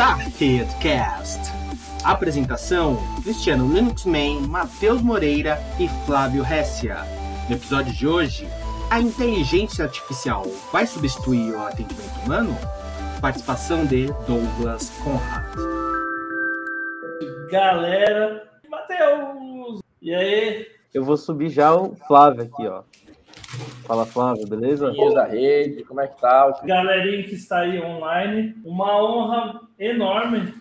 da Redcast. Apresentação: Cristiano Linux Man, Matheus Moreira e Flávio Hessia. No episódio de hoje, a inteligência artificial vai substituir o atendimento humano? Participação de Douglas Conrad. Galera, Matheus! E aí? Eu vou subir já o Flávio aqui, ó. Fala, Flávio, beleza? Amiguinhos da rede, como é que tá? Galerinha que está aí online, uma honra enorme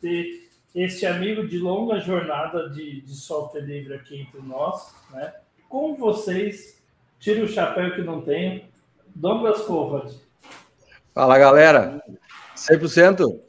ter este amigo de longa jornada de, de software livre aqui entre nós, né? Com vocês, tire o chapéu que não tenho, Douglas Conrad. Fala, galera. 100%.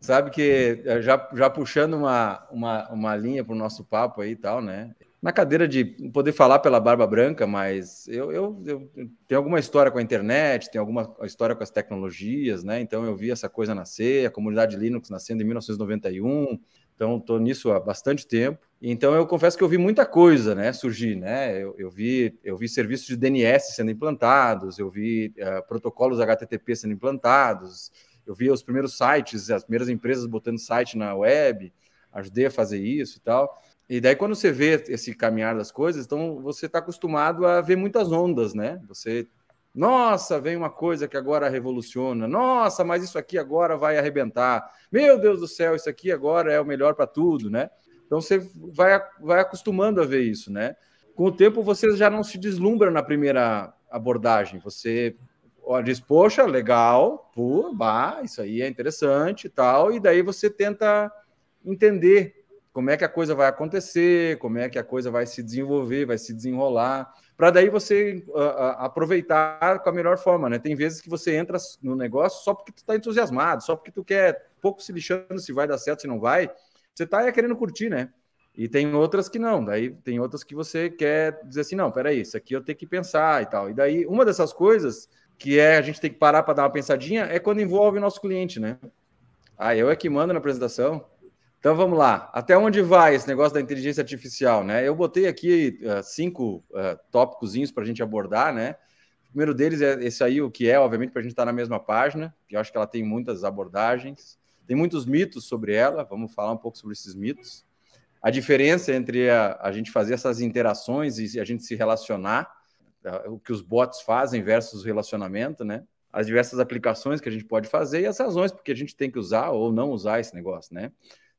Sabe que eh, já, já puxando uma, uma, uma linha para o nosso papo aí e tal, né? Na cadeira de poder falar pela barba branca, mas eu, eu, eu tenho alguma história com a internet, tenho alguma história com as tecnologias, né? Então eu vi essa coisa nascer, a comunidade Linux nascendo em 1991, então estou nisso há bastante tempo. Então eu confesso que eu vi muita coisa, né, surgir, né? Eu, eu vi eu vi serviços de DNS sendo implantados, eu vi uh, protocolos HTTP sendo implantados, eu vi os primeiros sites, as primeiras empresas botando site na web, ajudei a fazer isso e tal. E daí, quando você vê esse caminhar das coisas, então você está acostumado a ver muitas ondas, né? Você, nossa, vem uma coisa que agora revoluciona, nossa, mas isso aqui agora vai arrebentar, meu Deus do céu, isso aqui agora é o melhor para tudo, né? Então você vai, vai acostumando a ver isso, né? Com o tempo, você já não se deslumbra na primeira abordagem, você diz, poxa, legal, pô, bah, isso aí é interessante e tal, e daí você tenta entender como é que a coisa vai acontecer, como é que a coisa vai se desenvolver, vai se desenrolar, para daí você uh, aproveitar com a melhor forma, né? Tem vezes que você entra no negócio só porque tu está entusiasmado, só porque tu quer pouco se lixando se vai dar certo, se não vai, você está querendo curtir, né? E tem outras que não, daí tem outras que você quer dizer assim, não, peraí, isso aqui eu tenho que pensar e tal. E daí, uma dessas coisas que é a gente tem que parar para dar uma pensadinha é quando envolve o nosso cliente, né? Ah, eu é que mando na apresentação. Então vamos lá. Até onde vai esse negócio da inteligência artificial, né? Eu botei aqui uh, cinco uh, para a gente abordar, né? O primeiro deles é esse aí, o que é, obviamente, para a gente estar tá na mesma página, que eu acho que ela tem muitas abordagens, tem muitos mitos sobre ela, vamos falar um pouco sobre esses mitos. A diferença entre a, a gente fazer essas interações e a gente se relacionar, uh, o que os bots fazem versus o relacionamento, né? As diversas aplicações que a gente pode fazer e as razões porque a gente tem que usar ou não usar esse negócio, né?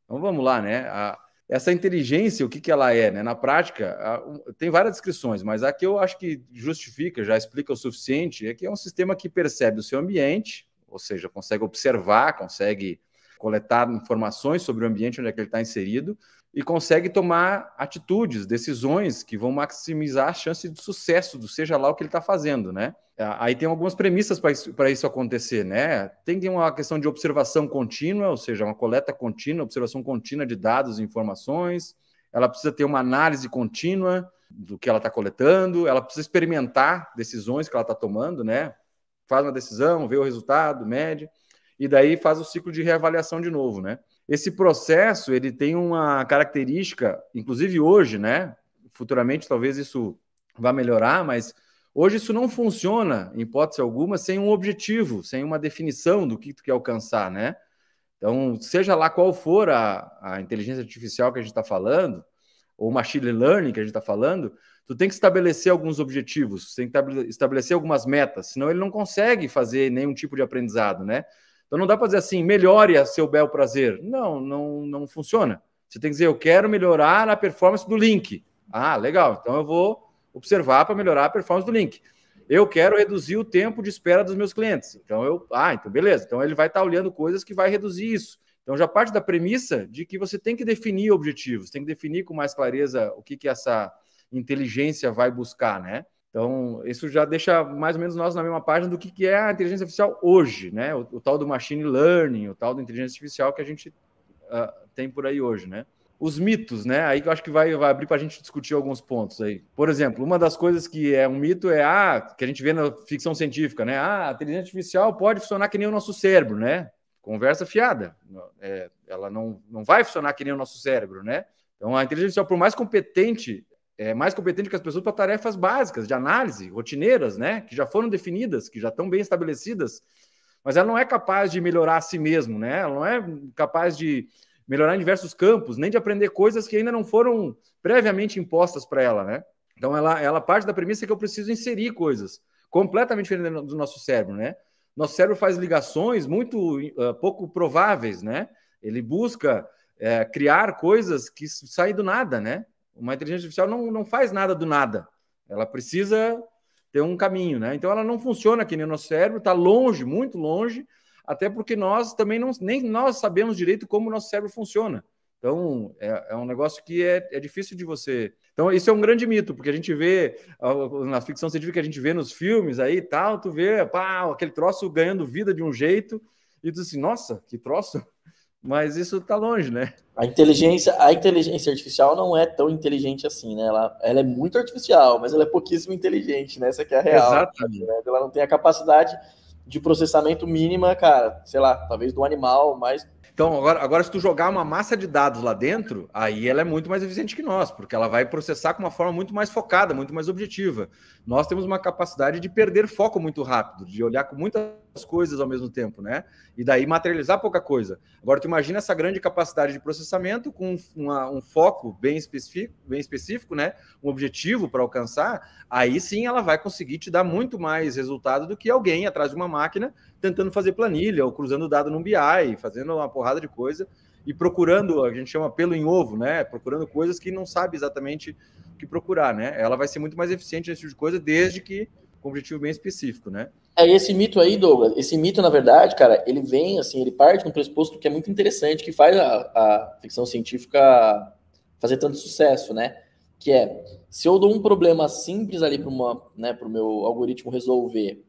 Então vamos lá, né? A, essa inteligência, o que, que ela é, né? Na prática, a, tem várias descrições, mas a que eu acho que justifica, já explica o suficiente, é que é um sistema que percebe o seu ambiente, ou seja, consegue observar, consegue coletar informações sobre o ambiente onde é que ele está inserido e consegue tomar atitudes, decisões que vão maximizar a chance de sucesso do seja lá o que ele está fazendo, né? Aí tem algumas premissas para isso, isso acontecer, né? Tem uma questão de observação contínua, ou seja, uma coleta contínua, observação contínua de dados e informações. Ela precisa ter uma análise contínua do que ela está coletando, ela precisa experimentar decisões que ela está tomando, né? Faz uma decisão, vê o resultado, mede, e daí faz o ciclo de reavaliação de novo, né? Esse processo ele tem uma característica, inclusive hoje, né? Futuramente talvez isso vá melhorar, mas hoje isso não funciona, em hipótese alguma, sem um objetivo, sem uma definição do que tu quer alcançar, né? Então, seja lá qual for a, a inteligência artificial que a gente está falando, ou machine learning que a gente está falando, tu tem que estabelecer alguns objetivos, tem que estabelecer algumas metas, senão ele não consegue fazer nenhum tipo de aprendizado, né? Então não dá para dizer assim, melhore a seu bel prazer. Não, não, não funciona. Você tem que dizer, eu quero melhorar a performance do link. Ah, legal. Então eu vou observar para melhorar a performance do link. Eu quero reduzir o tempo de espera dos meus clientes. Então eu, ah, então beleza. Então ele vai estar olhando coisas que vai reduzir isso. Então já parte da premissa de que você tem que definir objetivos, tem que definir com mais clareza o que que essa inteligência vai buscar, né? Então, isso já deixa mais ou menos nós na mesma página do que, é a inteligência artificial hoje, né? O, o tal do machine learning, o tal da inteligência artificial que a gente uh, tem por aí hoje, né? Os mitos, né? Aí que eu acho que vai, vai abrir para a gente discutir alguns pontos aí. Por exemplo, uma das coisas que é um mito é ah, que a gente vê na ficção científica, né? Ah, a inteligência artificial pode funcionar que nem o nosso cérebro, né? Conversa fiada. É, ela não, não vai funcionar que nem o nosso cérebro, né? Então, a inteligência artificial, por mais competente é, mais competente que as pessoas para tarefas básicas de análise, rotineiras, né? Que já foram definidas, que já estão bem estabelecidas. mas ela não é capaz de melhorar a si mesmo, né? Ela não é capaz de melhorar em diversos campos, nem de aprender coisas que ainda não foram previamente impostas para ela, né? Então ela, ela parte da premissa que eu preciso inserir coisas completamente diferentes do nosso cérebro, né? Nosso cérebro faz ligações muito uh, pouco prováveis, né? Ele busca uh, criar coisas que saem do nada, né? Uma inteligência artificial não, não faz nada do nada. Ela precisa ter um caminho, né? Então ela não funciona aqui no nosso cérebro, está longe, muito longe, até porque nós também não, nem nós sabemos direito como o nosso cérebro funciona. Então é, é um negócio que é, é difícil de você. Então isso é um grande mito, porque a gente vê na ficção científica a gente vê nos filmes aí e tal, tu vê pá, aquele troço ganhando vida de um jeito e tu assim, nossa, que troço mas isso está longe, né? A inteligência, a inteligência artificial não é tão inteligente assim, né? Ela, ela é muito artificial, mas ela é pouquíssimo inteligente, né? Essa que é a real. Exatamente. Né? Ela não tem a capacidade de processamento mínima, cara, sei lá, talvez do animal, mais então, agora, agora, se tu jogar uma massa de dados lá dentro, aí ela é muito mais eficiente que nós, porque ela vai processar com uma forma muito mais focada, muito mais objetiva. Nós temos uma capacidade de perder foco muito rápido, de olhar com muitas coisas ao mesmo tempo, né? E daí materializar pouca coisa. Agora, tu imagina essa grande capacidade de processamento com uma, um foco bem específico, bem específico, né? Um objetivo para alcançar, aí sim ela vai conseguir te dar muito mais resultado do que alguém atrás de uma máquina tentando fazer planilha ou cruzando dado no BI, fazendo uma porrada de coisa e procurando, a gente chama pelo em ovo, né? Procurando coisas que não sabe exatamente o que procurar, né? Ela vai ser muito mais eficiente nesse tipo de coisa, desde que com um objetivo bem específico, né? É esse mito aí, Douglas. Esse mito, na verdade, cara, ele vem assim, ele parte de um pressuposto que é muito interessante, que faz a, a ficção científica fazer tanto sucesso, né? Que é se eu dou um problema simples ali para né, o meu algoritmo resolver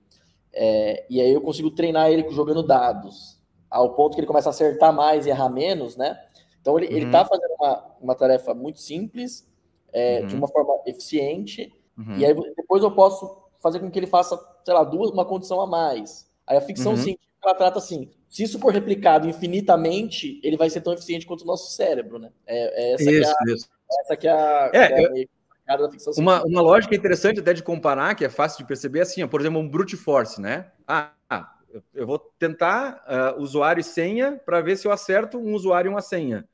é, e aí eu consigo treinar ele jogando dados, ao ponto que ele começa a acertar mais e errar menos, né? Então ele, uhum. ele tá fazendo uma, uma tarefa muito simples, é, uhum. de uma forma eficiente, uhum. e aí depois eu posso fazer com que ele faça, sei lá, duas, uma condição a mais. Aí a ficção uhum. científica ela trata assim: se isso for replicado infinitamente, ele vai ser tão eficiente quanto o nosso cérebro, né? É, é essa, isso, que é a, isso. essa que é a. É, que é a da ficção uma, uma lógica interessante até de comparar, que é fácil de perceber, assim, ó, por exemplo, um brute force, né? Ah, eu vou tentar uh, usuário e senha para ver se eu acerto um usuário e uma senha.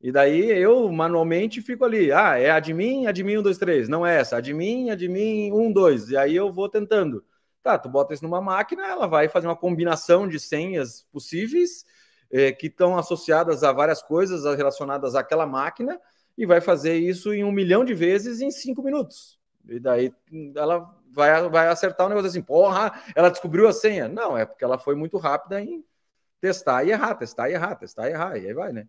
E daí eu manualmente fico ali, ah, é admin, admin 1, 2, 3. Não é essa, admin, admin 1, 2. E aí eu vou tentando. Tá, tu bota isso numa máquina, ela vai fazer uma combinação de senhas possíveis eh, que estão associadas a várias coisas relacionadas àquela máquina e vai fazer isso em um milhão de vezes em cinco minutos. E daí ela vai, vai acertar o um negócio assim, porra, ela descobriu a senha. Não, é porque ela foi muito rápida em testar e errar, testar e errar, testar e errar, e aí vai, né?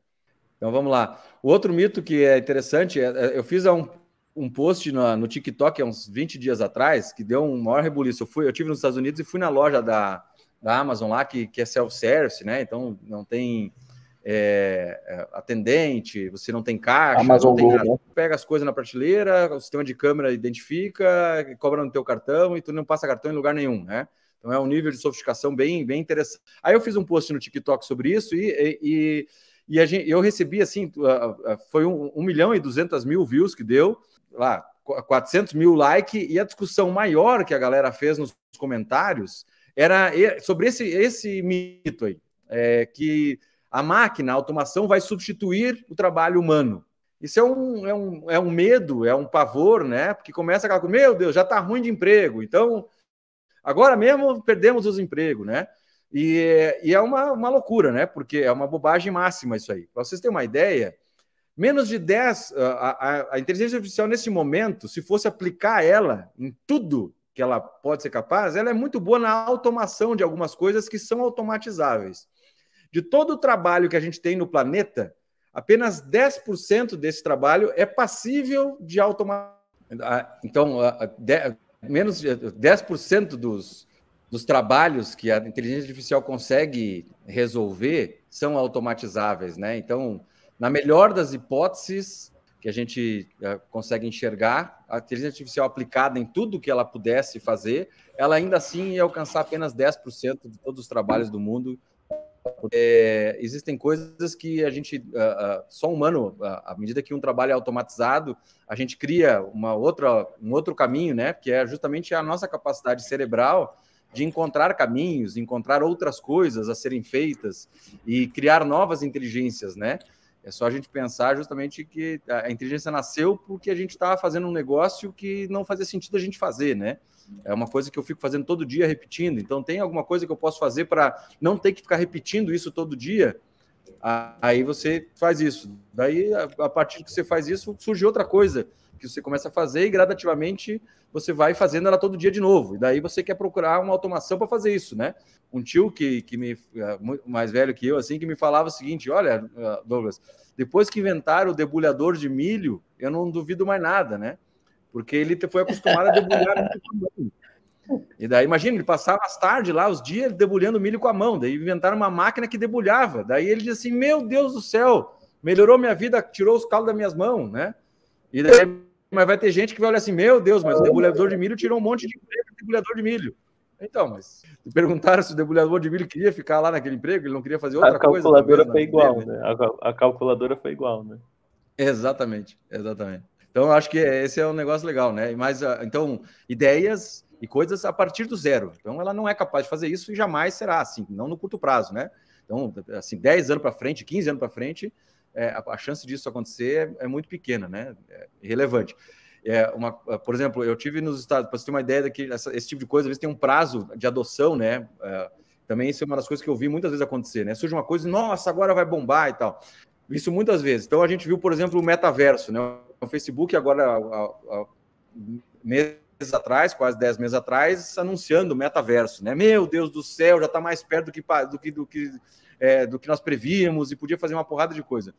Então vamos lá. O outro mito que é interessante, é, é eu fiz um, um post no, TikTok há uns 20 dias atrás, que deu um maior rebuliço. Eu fui, eu tive nos Estados Unidos e fui na loja da, da Amazon lá, que, que é self-service, né? Então não tem é, é, atendente, você não tem caixa, Amazon não tem nada. Né? Pega as coisas na prateleira, o sistema de câmera identifica, cobra no teu cartão e tu não passa cartão em lugar nenhum, né? Então é um nível de sofisticação bem, bem interessante. Aí eu fiz um post no TikTok sobre isso e, e, e gente, eu recebi assim, foi um, um milhão e duzentas mil views que deu, lá, 400 mil likes, e a discussão maior que a galera fez nos comentários era sobre esse, esse mito aí, é, que a máquina, a automação vai substituir o trabalho humano. Isso é um, é um, é um medo, é um pavor, né? Porque começa aquela coisa, meu Deus, já está ruim de emprego, então agora mesmo perdemos os empregos, né? E, e é uma, uma loucura, né? Porque é uma bobagem máxima isso aí. Para vocês terem uma ideia, menos de 10, a, a, a inteligência artificial nesse momento, se fosse aplicar ela em tudo que ela pode ser capaz, ela é muito boa na automação de algumas coisas que são automatizáveis. De todo o trabalho que a gente tem no planeta, apenas 10% desse trabalho é passível de automação. Ah, então, menos de 10% dos, dos trabalhos que a inteligência artificial consegue resolver são automatizáveis, né? Então, na melhor das hipóteses que a gente consegue enxergar, a inteligência artificial aplicada em tudo que ela pudesse fazer, ela ainda assim ia alcançar apenas 10% de todos os trabalhos do mundo é, existem coisas que a gente, uh, uh, só humano, uh, à medida que um trabalho é automatizado, a gente cria uma outra, um outro caminho, né? Que é justamente a nossa capacidade cerebral de encontrar caminhos, encontrar outras coisas a serem feitas e criar novas inteligências, né? É só a gente pensar justamente que a inteligência nasceu porque a gente estava fazendo um negócio que não fazia sentido a gente fazer, né? É uma coisa que eu fico fazendo todo dia, repetindo. Então, tem alguma coisa que eu posso fazer para não ter que ficar repetindo isso todo dia? Aí você faz isso. Daí, a partir que você faz isso, surge outra coisa que você começa a fazer e gradativamente você vai fazendo ela todo dia de novo. E daí você quer procurar uma automação para fazer isso, né? Um tio que, que me é, mais velho que eu, assim, que me falava o seguinte: olha, Douglas, depois que inventaram o debulhador de milho, eu não duvido mais nada, né? Porque ele foi acostumado a debulhar e daí, imagina, ele passava as tardes lá, os dias, debulhando milho com a mão. Daí inventaram uma máquina que debulhava. Daí ele disse assim: Meu Deus do céu, melhorou minha vida, tirou os calos das minhas mãos, né? E daí, mas vai ter gente que vai olhar assim: Meu Deus, mas o debulhador de milho tirou um monte de emprego de debulhador de milho. Então, mas perguntaram se o debulhador de milho queria ficar lá naquele emprego, ele não queria fazer outra coisa. A calculadora foi igual, né? A, a calculadora foi igual, né? Exatamente, exatamente. Então, acho que esse é um negócio legal, né? Mas, ah, então, ideias e coisas a partir do zero. Então, ela não é capaz de fazer isso e jamais será assim, não no curto prazo, né? Então, assim, 10 anos para frente, 15 anos para frente, é, a, a, chance disso acontecer é, é muito pequena, né? É irrelevante. É uma, por exemplo, eu tive nos Estados, para você ter uma ideia que esse tipo de coisa, às vezes tem um prazo de adoção, né? É, também isso é uma das coisas que eu vi muitas vezes acontecer, né? Surge uma coisa, nossa, agora vai bombar e tal. Isso muitas vezes. Então a gente viu, por exemplo, o metaverso, né? O Facebook agora, meses atrás, quase 10 meses atrás, anunciando o metaverso, né? Meu Deus do céu, já está mais perto do que, do que, do que, é, do que nós prevíamos e podia fazer uma porrada de coisa.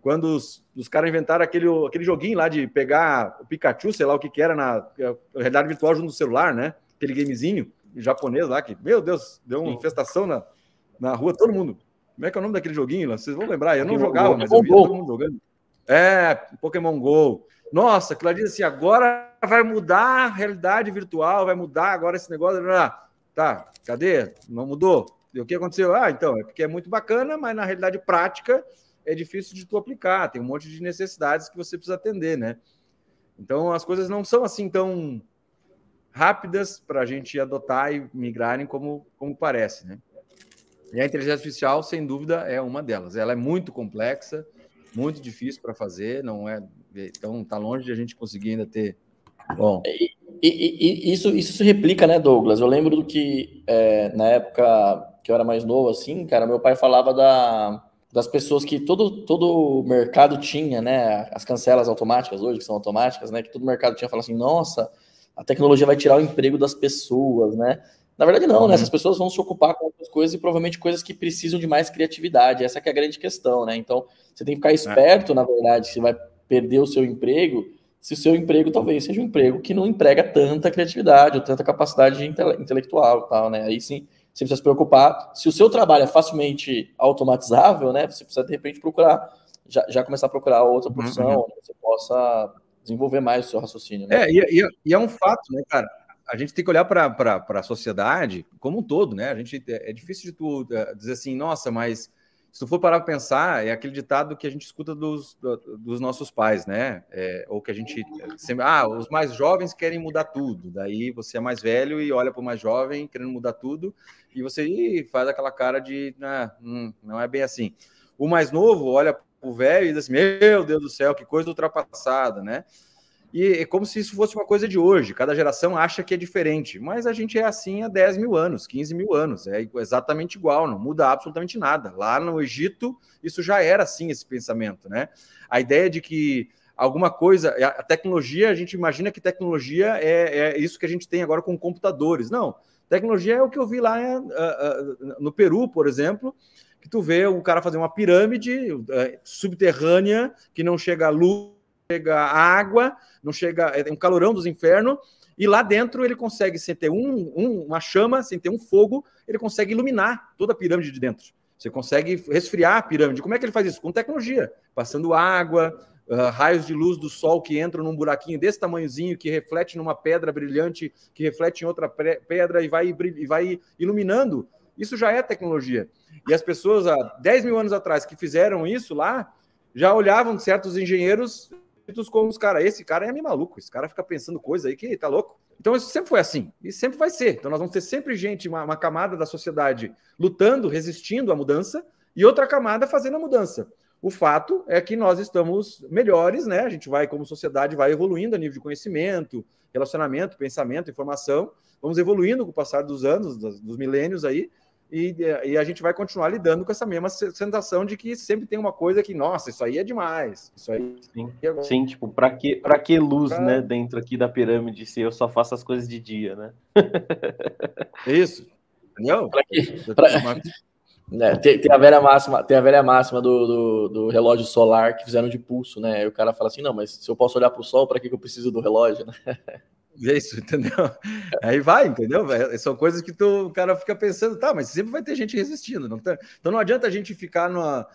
Quando os, os caras inventaram aquele, aquele joguinho lá de pegar o Pikachu, sei lá o que, que era, na realidade virtual junto do celular, né? Aquele gamezinho japonês lá, que, meu Deus, deu uma infestação na, na rua, todo mundo. Como é que é o nome daquele joguinho? Vocês vão lembrar, eu não jogava, mas eu via todo mundo jogando. É, Pokémon GO. Nossa, aquilo ali assim, agora vai mudar a realidade virtual, vai mudar agora esse negócio. Tá, cadê? Não mudou. O que aconteceu? Ah, então, é porque é muito bacana, mas na realidade prática é difícil de tu aplicar. Tem um monte de necessidades que você precisa atender, né? Então as coisas não são assim tão rápidas para a gente adotar e migrarem como, como parece, né? E a inteligência artificial, sem dúvida, é uma delas. Ela é muito complexa, muito difícil para fazer, não é? Então está longe de a gente conseguir ainda ter. Bom. E, e, e, isso, isso se replica, né, Douglas? Eu lembro do que é, na época que eu era mais novo, assim, cara, meu pai falava da, das pessoas que todo, todo mercado tinha, né? As cancelas automáticas hoje, que são automáticas, né? Que todo mercado tinha falado assim, nossa, a tecnologia vai tirar o emprego das pessoas, né? Na verdade, não, né? Uhum. Essas pessoas vão se ocupar com outras coisas e provavelmente coisas que precisam de mais criatividade. Essa é a grande questão, né? Então, você tem que ficar esperto, na verdade, se vai perder o seu emprego, se o seu emprego talvez seja um emprego que não emprega tanta criatividade ou tanta capacidade intele intelectual tal, né? Aí sim, você precisa se preocupar. Se o seu trabalho é facilmente automatizável, né? Você precisa, de repente, procurar, já, já começar a procurar outra uhum, profissão, uhum. onde você possa desenvolver mais o seu raciocínio. Né? É, e, e, e é um fato, né, cara? a gente tem que olhar para a sociedade como um todo, né? A gente é, é difícil de tu é, dizer assim, nossa, mas se tu for parar para pensar, é aquele ditado que a gente escuta dos, dos nossos pais, né? É, ou que a gente sempre, ah, os mais jovens querem mudar tudo. Daí você é mais velho e olha para o mais jovem querendo mudar tudo e você faz aquela cara de, ah, hum, não é bem assim. O mais novo olha para o velho e diz assim, meu Deus do céu, que coisa ultrapassada, né? E é como se isso fosse uma coisa de hoje. Cada geração acha que é diferente. Mas a gente é assim há 10 mil anos, 15 mil anos. É exatamente igual, não muda absolutamente nada. Lá no Egito, isso já era assim, esse pensamento, né? A ideia de que alguma coisa. A tecnologia, a gente imagina que tecnologia é, é isso que a gente tem agora com computadores. Não. Tecnologia é o que eu vi lá uh, no Peru, por exemplo, que tu vê o cara fazer uma pirâmide uh, subterrânea que não chega a luz chega água, não chega é um calorão dos infernos, e lá dentro ele consegue, sem ter um, um, uma chama, sem ter um fogo, ele consegue iluminar toda a pirâmide de dentro. Você consegue resfriar a pirâmide. Como é que ele faz isso? Com tecnologia, passando água, uh, raios de luz do sol que entram num buraquinho desse tamanhozinho, que reflete numa pedra brilhante, que reflete em outra pedra e vai, e vai iluminando. Isso já é tecnologia. E as pessoas, há 10 mil anos atrás, que fizeram isso lá, já olhavam certos engenheiros como os caras. Esse cara é meio maluco. Esse cara fica pensando coisa aí que tá louco. Então, isso sempre foi assim, e sempre vai ser. Então, nós vamos ter sempre gente, uma, uma camada da sociedade lutando, resistindo à mudança, e outra camada fazendo a mudança. O fato é que nós estamos melhores, né? A gente vai, como sociedade, vai evoluindo a nível de conhecimento, relacionamento, pensamento, informação. Vamos evoluindo com o passar dos anos, dos, dos milênios aí, e, e, a gente vai continuar lidando com essa mesma sensação de que sempre tem uma coisa que, nossa, isso aí é demais. Isso aí. Sim, é Sim tipo, para que, pra que luz, pra... né, dentro aqui da pirâmide se eu só faço as coisas de dia, né? Isso. Entendeu? Pra que, pra... É, tem, tem, a velha máxima, tem a velha máxima do, do, do, relógio solar que fizeram de pulso, né? Aí o cara fala assim: não, mas se eu posso olhar para o sol, para que, que eu preciso do relógio, né? É isso, entendeu? Aí vai, entendeu? São coisas que tu, o cara fica pensando, tá, mas sempre vai ter gente resistindo. Não tá? Então não adianta a gente ficar na,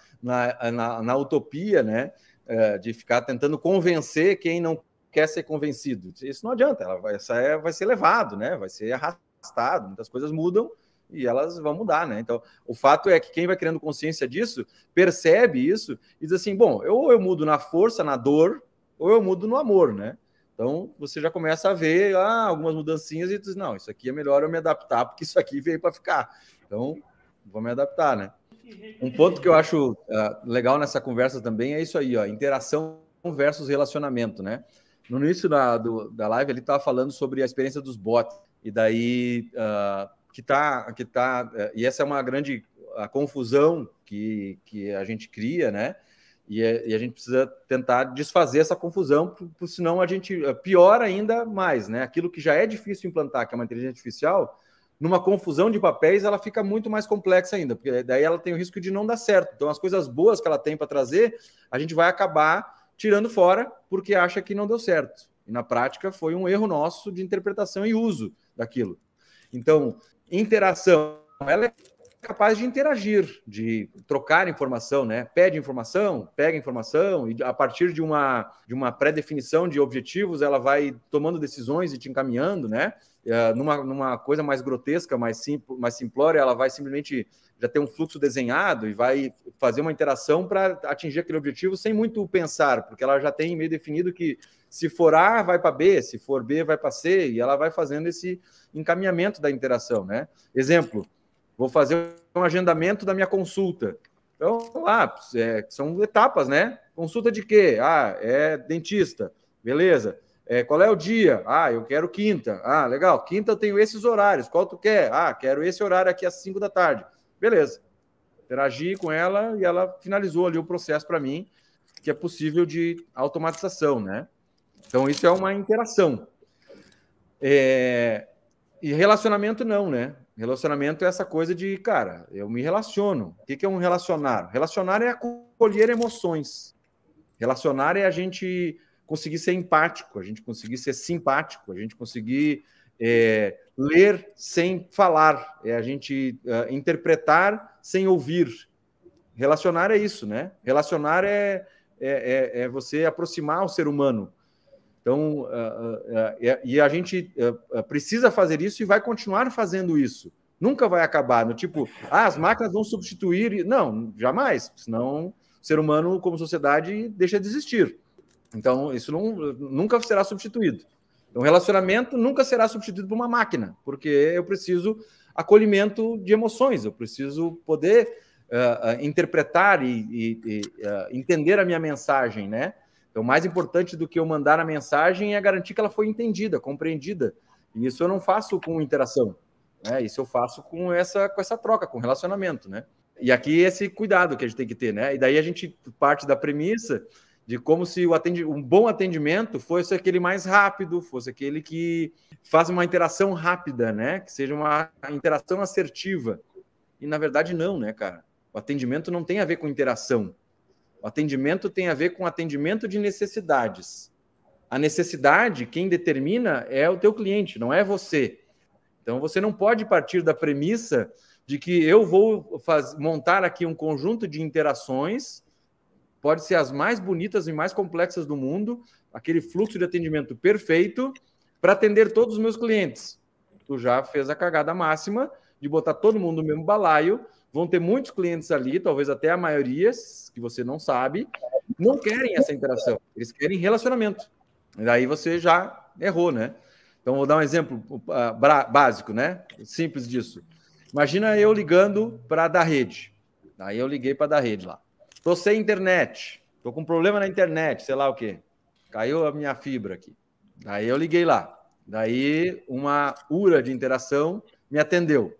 na, na utopia, né? É, de ficar tentando convencer quem não quer ser convencido. Isso não adianta, ela vai, essa é, vai ser levado, né? Vai ser arrastado, muitas coisas mudam e elas vão mudar, né? Então, o fato é que quem vai criando consciência disso percebe isso e diz assim: bom, ou eu mudo na força, na dor, ou eu mudo no amor, né? Então, você já começa a ver ah, algumas mudancinhas e diz: não, isso aqui é melhor eu me adaptar, porque isso aqui veio para ficar. Então, vou me adaptar, né? Um ponto que eu acho uh, legal nessa conversa também é isso aí, ó, interação versus relacionamento, né? No início da, do, da live, ele estava falando sobre a experiência dos bots, e daí uh, que está, que tá, é, e essa é uma grande a confusão que, que a gente cria, né? E, é, e a gente precisa tentar desfazer essa confusão, porque senão a gente é, piora ainda mais, né? Aquilo que já é difícil implantar, que é uma inteligência artificial, numa confusão de papéis, ela fica muito mais complexa ainda, porque daí ela tem o risco de não dar certo. Então, as coisas boas que ela tem para trazer, a gente vai acabar tirando fora porque acha que não deu certo. E na prática foi um erro nosso de interpretação e uso daquilo. Então, interação, ela é capaz de interagir, de trocar informação, né? Pede informação, pega informação e a partir de uma de uma pré-definição de objetivos, ela vai tomando decisões e te encaminhando, né? Uh, numa, numa coisa mais grotesca, mais simples, mais simplória, ela vai simplesmente já ter um fluxo desenhado e vai fazer uma interação para atingir aquele objetivo sem muito pensar, porque ela já tem meio definido que se for A, vai para B, se for B, vai para C, e ela vai fazendo esse encaminhamento da interação, né? Exemplo, vou fazer um agendamento da minha consulta. Então, lá, é, são etapas, né? Consulta de quê? Ah, é dentista. Beleza. É, qual é o dia? Ah, eu quero quinta. Ah, legal. Quinta eu tenho esses horários. Qual tu quer? Ah, quero esse horário aqui às 5 da tarde. Beleza. Interagi com ela e ela finalizou ali o processo para mim, que é possível de automatização, né? Então, isso é uma interação. É... E relacionamento não, né? Relacionamento é essa coisa de, cara, eu me relaciono. O que é um relacionar? Relacionar é acolher emoções. Relacionar é a gente conseguir ser empático, a gente conseguir ser simpático, a gente conseguir é, ler sem falar, é a gente uh, interpretar sem ouvir. Relacionar é isso, né? Relacionar é, é, é, é você aproximar o ser humano. Então, uh, uh, e a gente precisa fazer isso e vai continuar fazendo isso. Nunca vai acabar no tipo, ah, as máquinas vão substituir. Não, jamais. Senão, o ser humano, como sociedade, deixa de existir. Então, isso não, nunca será substituído. Então, relacionamento nunca será substituído por uma máquina, porque eu preciso acolhimento de emoções, eu preciso poder uh, interpretar e, e, e entender a minha mensagem, né? Então, mais importante do que eu mandar a mensagem é garantir que ela foi entendida, compreendida. E isso eu não faço com interação, né? Isso eu faço com essa, com essa troca, com relacionamento, né? E aqui esse cuidado que a gente tem que ter, né? E daí a gente parte da premissa de como se o atendi um bom atendimento fosse aquele mais rápido, fosse aquele que faz uma interação rápida, né? Que seja uma interação assertiva. E na verdade não, né, cara? O atendimento não tem a ver com interação. O atendimento tem a ver com atendimento de necessidades. A necessidade, quem determina é o teu cliente, não é você. Então você não pode partir da premissa de que eu vou faz, montar aqui um conjunto de interações, pode ser as mais bonitas e mais complexas do mundo, aquele fluxo de atendimento perfeito para atender todos os meus clientes. Tu já fez a cagada máxima de botar todo mundo no mesmo balaio Vão ter muitos clientes ali, talvez até a maioria, que você não sabe, não querem essa interação. Eles querem relacionamento. E daí você já errou, né? Então, vou dar um exemplo uh, básico, né? Simples disso. Imagina eu ligando para da rede. Aí eu liguei para da rede lá. Estou sem internet. Estou com problema na internet, sei lá o quê. Caiu a minha fibra aqui. Aí eu liguei lá. Daí uma URA de interação me atendeu.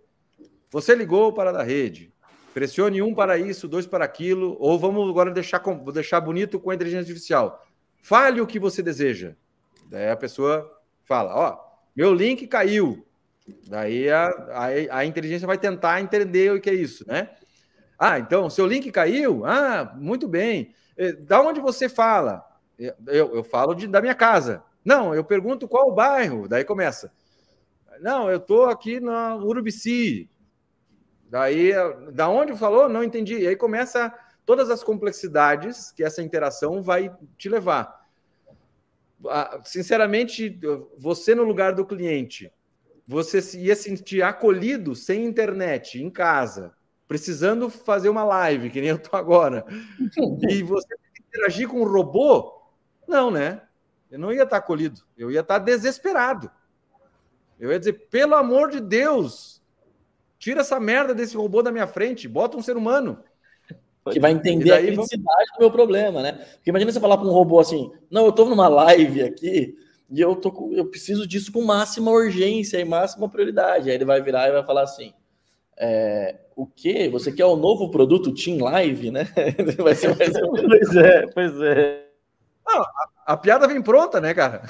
Você ligou para da rede. Pressione um para isso, dois para aquilo, ou vamos agora deixar, deixar bonito com a inteligência artificial. Fale o que você deseja. Daí a pessoa fala: Ó, meu link caiu. Daí a, a, a, inteligência vai tentar entender o que é isso, né? Ah, então, seu link caiu? Ah, muito bem. Eh, da onde você fala? Eu, eu falo de, da minha casa. Não, eu pergunto qual o bairro. Daí começa. Não, eu estou aqui na Urubici. Daí, da onde falou? Não entendi. E aí começa todas as complexidades que essa interação vai te levar. Ah, sinceramente, você no lugar do cliente, você ia sentir acolhido sem internet, em casa, precisando fazer uma live, que nem eu estou agora, e você interagir com um robô? Não, né? Eu não ia estar acolhido, eu ia estar desesperado. Eu ia dizer, pelo amor de Deus, tira essa merda desse robô da minha frente, bota um ser humano. Que vai entender a criticidade do meu problema, né? Porque imagina você falar para um robô assim: não, eu estou numa live aqui e eu, tô, eu preciso disso com máxima urgência e máxima prioridade. Aí ele vai virar e vai falar assim: é, o que? Você quer o novo produto Team Live, né? vai ser mais... pois é, pois é. Não, a, a piada vem pronta, né, cara?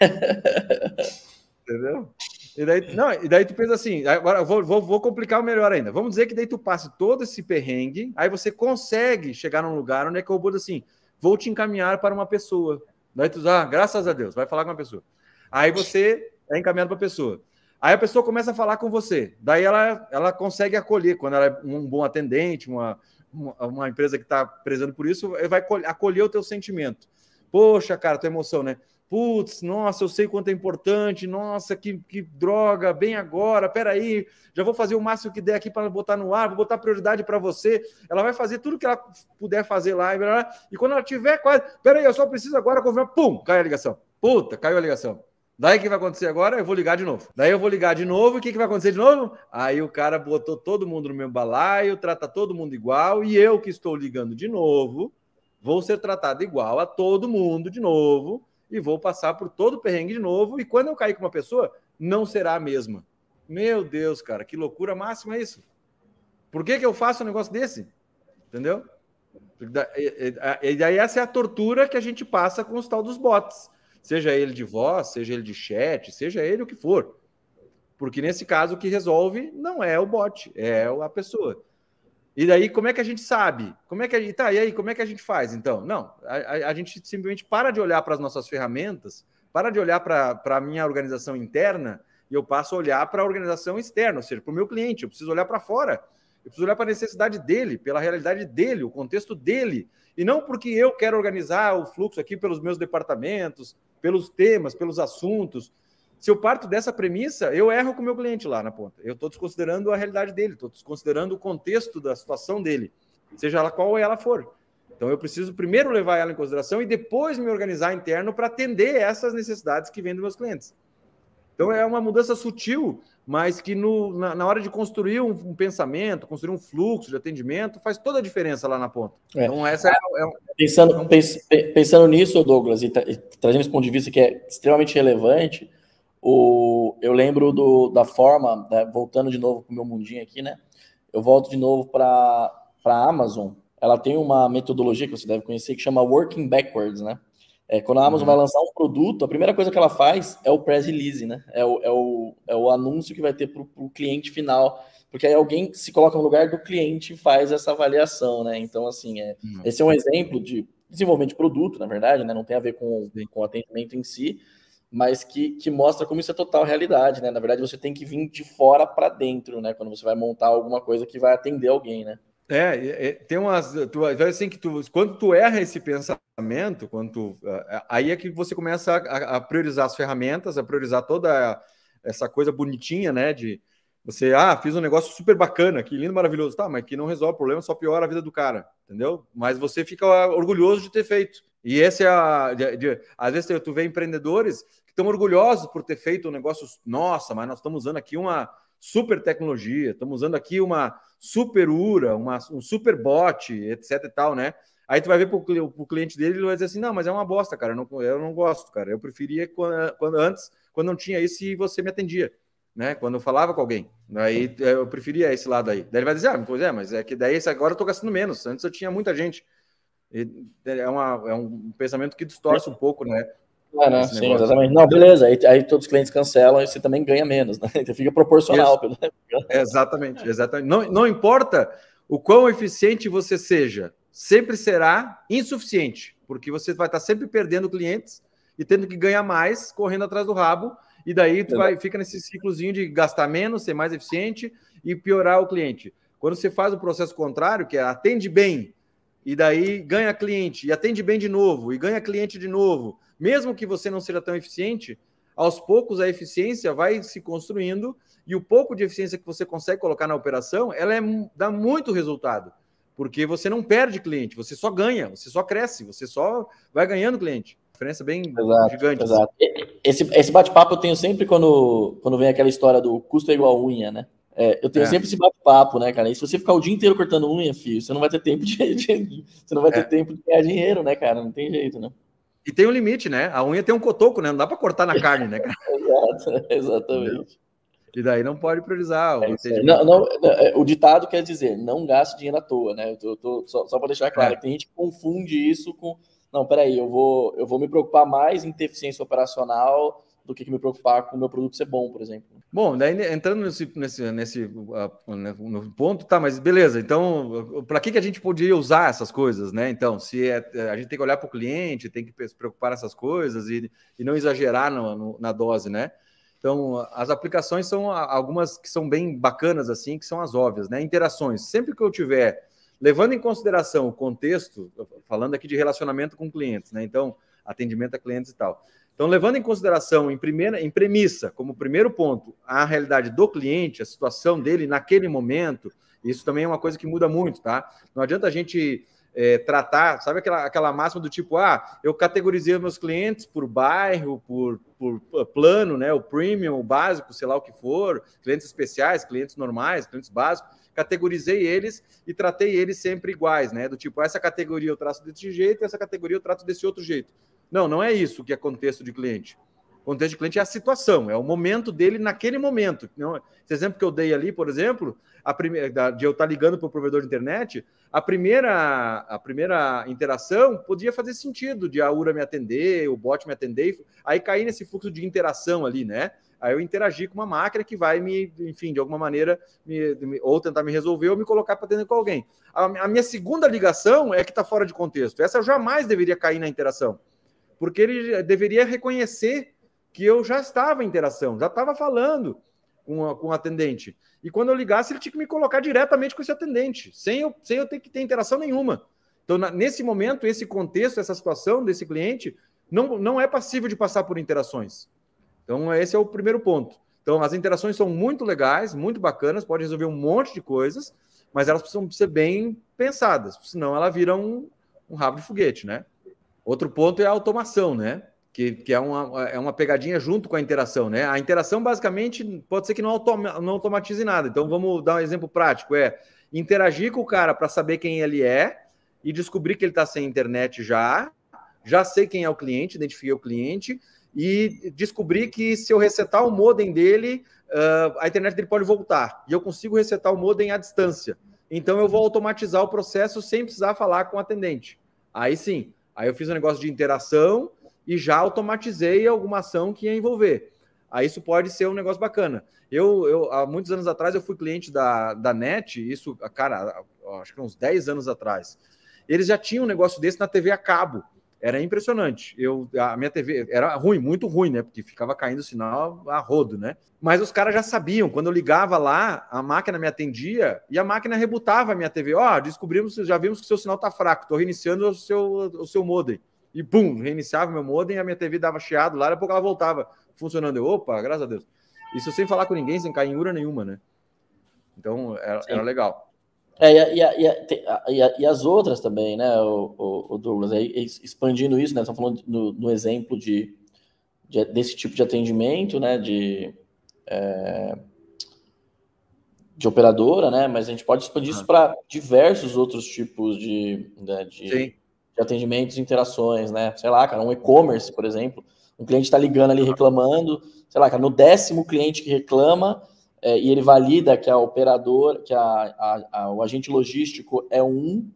Entendeu? E daí, não, e daí tu pensa assim, agora vou, vou, vou complicar melhor ainda. Vamos dizer que daí tu passe todo esse perrengue, aí você consegue chegar num lugar onde é que o diz assim, vou te encaminhar para uma pessoa. Daí tu ah, graças a Deus, vai falar com uma pessoa. Aí você é encaminhado para a pessoa. Aí a pessoa começa a falar com você. Daí ela, ela consegue acolher, quando ela é um bom atendente, uma, uma empresa que está prezando por isso, vai acolher o teu sentimento. Poxa, cara, tua emoção, né? Putz, nossa, eu sei quanto é importante, nossa, que, que droga, bem agora, peraí, já vou fazer o máximo que der aqui para botar no ar, vou botar prioridade para você. Ela vai fazer tudo que ela puder fazer lá, e quando ela tiver quase, peraí, eu só preciso agora confirmar, pum, cai a ligação. Puta, caiu a ligação. Daí o que vai acontecer agora? Eu vou ligar de novo. Daí eu vou ligar de novo, o que, que vai acontecer de novo? Aí o cara botou todo mundo no meu balaio, trata todo mundo igual, e eu que estou ligando de novo, vou ser tratado igual a todo mundo de novo e vou passar por todo o perrengue de novo. E quando eu cair com uma pessoa, não será a mesma. Meu Deus, cara, que loucura máxima isso. Por que, que eu faço um negócio desse? Entendeu? E daí essa é a tortura que a gente passa com os tal dos bots. Seja ele de voz, seja ele de chat, seja ele o que for. Porque nesse caso o que resolve não é o bot, é a pessoa. E daí, como é que a gente sabe? Como é que a. Tá, e aí, como é que a gente faz, então? Não, a, a gente simplesmente para de olhar para as nossas ferramentas, para de olhar para a minha organização interna e eu passo a olhar para a organização externa, ou seja, para o meu cliente. Eu preciso olhar para fora. Eu preciso olhar para a necessidade dele, pela realidade dele, o contexto dele. E não porque eu quero organizar o fluxo aqui pelos meus departamentos, pelos temas, pelos assuntos. Se eu parto dessa premissa, eu erro com o meu cliente lá na ponta. Eu estou desconsiderando a realidade dele, estou desconsiderando o contexto da situação dele, seja ela qual ela for. Então eu preciso primeiro levar ela em consideração e depois me organizar interno para atender essas necessidades que vêm dos meus clientes. Então é uma mudança sutil, mas que no, na, na hora de construir um, um, pensamento, construir um fluxo de atendimento, faz toda a diferença lá na ponta. É. Então essa é, é, pensando, é um... pensando nisso, Douglas, e, tra e trazendo esse ponto de vista que é extremamente relevante, o, eu lembro do, da forma, né, voltando de novo para o meu mundinho aqui, né? Eu volto de novo para a Amazon. Ela tem uma metodologia que você deve conhecer que chama Working Backwards, né? É, quando a Amazon uhum. vai lançar um produto, a primeira coisa que ela faz é o press release, né? É o, é o, é o anúncio que vai ter para o cliente final, porque aí alguém se coloca no lugar do cliente e faz essa avaliação, né? Então, assim, é, uhum. esse é um exemplo de desenvolvimento de produto, na verdade, né? Não tem a ver com, com o atendimento em si, mas que, que mostra como isso é total realidade, né? Na verdade, você tem que vir de fora para dentro, né? Quando você vai montar alguma coisa que vai atender alguém, né? É, é tem umas. Tu, assim que tu, quando tu erra esse pensamento, quando tu, aí é que você começa a, a, priorizar as ferramentas, a priorizar toda essa coisa bonitinha, né? De você, ah, fiz um negócio super bacana, que lindo, maravilhoso, tá, mas que não resolve o problema, só piora a vida do cara, entendeu? Mas você fica orgulhoso de ter feito. E esse é a. De, de, às vezes tu vê empreendedores estão orgulhosos por ter feito um negócio, nossa, mas nós estamos usando aqui uma super tecnologia, estamos usando aqui uma super URA, uma, um super bot, etc e tal, né? Aí tu vai ver para o cliente dele, ele vai dizer assim, não, mas é uma bosta, cara, eu não, eu não gosto, cara, eu preferia quando, quando antes, quando não tinha isso e você me atendia né? Quando eu falava com alguém. Aí eu preferia esse lado aí. Daí ele vai dizer, ah, pois é, mas é que daí agora eu tô gastando menos. Antes eu tinha muita gente. é, uma, é um pensamento que distorce um pouco, né? É, né? Sim, exatamente. Não, beleza. Aí, aí, todos os clientes cancelam e você também ganha menos, né? Então fica proporcional. Pelo... Exatamente, exatamente. Não, não importa o quão eficiente você seja, sempre será insuficiente, porque você vai estar sempre perdendo clientes e tendo que ganhar mais, correndo atrás do rabo, e daí tu vai, fica nesse ciclozinho de gastar menos, ser mais eficiente e piorar o cliente. Quando você faz o processo contrário, que é atende bem, e daí ganha cliente, e atende bem de novo, e ganha cliente de novo, mesmo que você não seja tão eficiente, aos poucos a eficiência vai se construindo, e o pouco de eficiência que você consegue colocar na operação, ela é, dá muito resultado. Porque você não perde cliente, você só ganha, você só cresce, você só vai ganhando cliente diferença bem exato, gigante. Assim. Exato. Esse, esse bate-papo eu tenho sempre quando, quando vem aquela história do custo é igual unha, né? É, eu tenho é. sempre esse bate-papo, né, cara? E se você ficar o dia inteiro cortando unha, filho, você não vai ter tempo de, de você não vai ter é. tempo de ganhar dinheiro, né, cara? Não tem jeito, né? E tem um limite, né? A unha tem um cotoco, né? Não dá para cortar na carne, né, cara? Exato, exatamente. E daí não pode priorizar. É não, não, é, o ditado quer dizer, não gaste dinheiro à toa, né? Eu tô, eu tô só, só para deixar claro, é. tem gente que confunde isso com não, peraí, eu vou, eu vou me preocupar mais em ter eficiência operacional do que me preocupar com o meu produto ser bom, por exemplo. Bom, daí entrando nesse, nesse, nesse uh, no ponto, tá, mas beleza, então, para que, que a gente poderia usar essas coisas, né? Então, se é, é a gente tem que olhar para o cliente, tem que se preocupar nessas coisas e, e não exagerar no, no, na dose, né? Então, as aplicações são algumas que são bem bacanas, assim, que são as óbvias, né? Interações. Sempre que eu tiver levando em consideração o contexto, falando aqui de relacionamento com clientes, né? Então, atendimento a clientes e tal. Então, levando em consideração, em primeira, em premissa, como primeiro ponto, a realidade do cliente, a situação dele naquele momento, isso também é uma coisa que muda muito, tá? Não adianta a gente é, tratar, sabe aquela, aquela máxima do tipo, ah, eu categorizei meus clientes por bairro, por, por plano, né? O premium, o básico, sei lá o que for, clientes especiais, clientes normais, clientes básicos categorizei eles e tratei eles sempre iguais, né? Do tipo, essa categoria eu trato desse jeito, essa categoria eu trato desse outro jeito. Não, não é isso que é contexto de cliente. Contexto de cliente é a situação, é o momento dele naquele momento. Esse exemplo que eu dei ali, por exemplo, a primeira, de eu estar ligando para o provedor de internet, a primeira, a primeira interação podia fazer sentido de a URA me atender, o bot me atender, aí cair nesse fluxo de interação ali, né? Aí eu interagir com uma máquina que vai me, enfim, de alguma maneira, me, ou tentar me resolver ou me colocar para atender com alguém. A, a, minha segunda ligação é que está fora de contexto. Essa eu jamais deveria cair na interação, porque ele deveria reconhecer que eu já estava em interação, já estava falando com, a, com o atendente. E quando eu ligasse, ele tinha que me colocar diretamente com esse atendente, sem eu, sem eu ter que ter interação nenhuma. Então, na, nesse momento, esse contexto, essa situação desse cliente não, não é passível de passar por interações. Então, esse é o primeiro ponto. Então, as interações são muito legais, muito bacanas, pode resolver um monte de coisas, mas elas precisam ser bem pensadas, senão ela vira um, um rabo de foguete, né? Outro ponto é a automação, né? Que, que é, uma, é uma pegadinha junto com a interação, né? A interação, basicamente, pode ser que não, automa, não automatize nada. Então, vamos dar um exemplo prático: é interagir com o cara para saber quem ele é e descobrir que ele está sem internet já. Já sei quem é o cliente, identifiquei o cliente, e descobri que se eu resetar o modem dele, uh, a internet dele pode voltar. E eu consigo resetar o modem à distância. Então eu vou automatizar o processo sem precisar falar com o atendente. Aí sim, aí eu fiz um negócio de interação e já automatizei alguma ação que ia envolver. Aí isso pode ser um negócio bacana. Eu, eu há muitos anos atrás, eu fui cliente da, da NET, isso, cara, acho que uns 10 anos atrás. Eles já tinham um negócio desse na TV a cabo. Era impressionante. Eu, a minha TV era ruim, muito ruim, né? Porque ficava caindo o sinal a rodo, né? Mas os caras já sabiam. Quando eu ligava lá, a máquina me atendia e a máquina rebutava a minha TV. Ó, oh, descobrimos, já vimos que o seu sinal tá fraco. Tô reiniciando o seu, o seu modem. E pum, reiniciava meu modem, a minha TV dava chiado lá, daqui a pouco ela voltava funcionando. Eu, opa, graças a Deus. Isso sem falar com ninguém, sem cair em ura nenhuma, né? Então era, era legal. É, e, e, e, e, as outras também, né, o, o, o Douglas, aí, expandindo isso, né, estamos falando no, no, exemplo de, de, desse tipo de atendimento, né? De, é, de operadora, né? Mas a gente pode expandir isso para diversos outros tipos de, né, de, de, atendimentos e interações, né? Sei lá, cara, um e-commerce, por exemplo. Um cliente está ligando ali reclamando, sei lá, cara, no décimo cliente que reclama é, e ele valida que a operadora, que a, a, a, o agente logístico é um,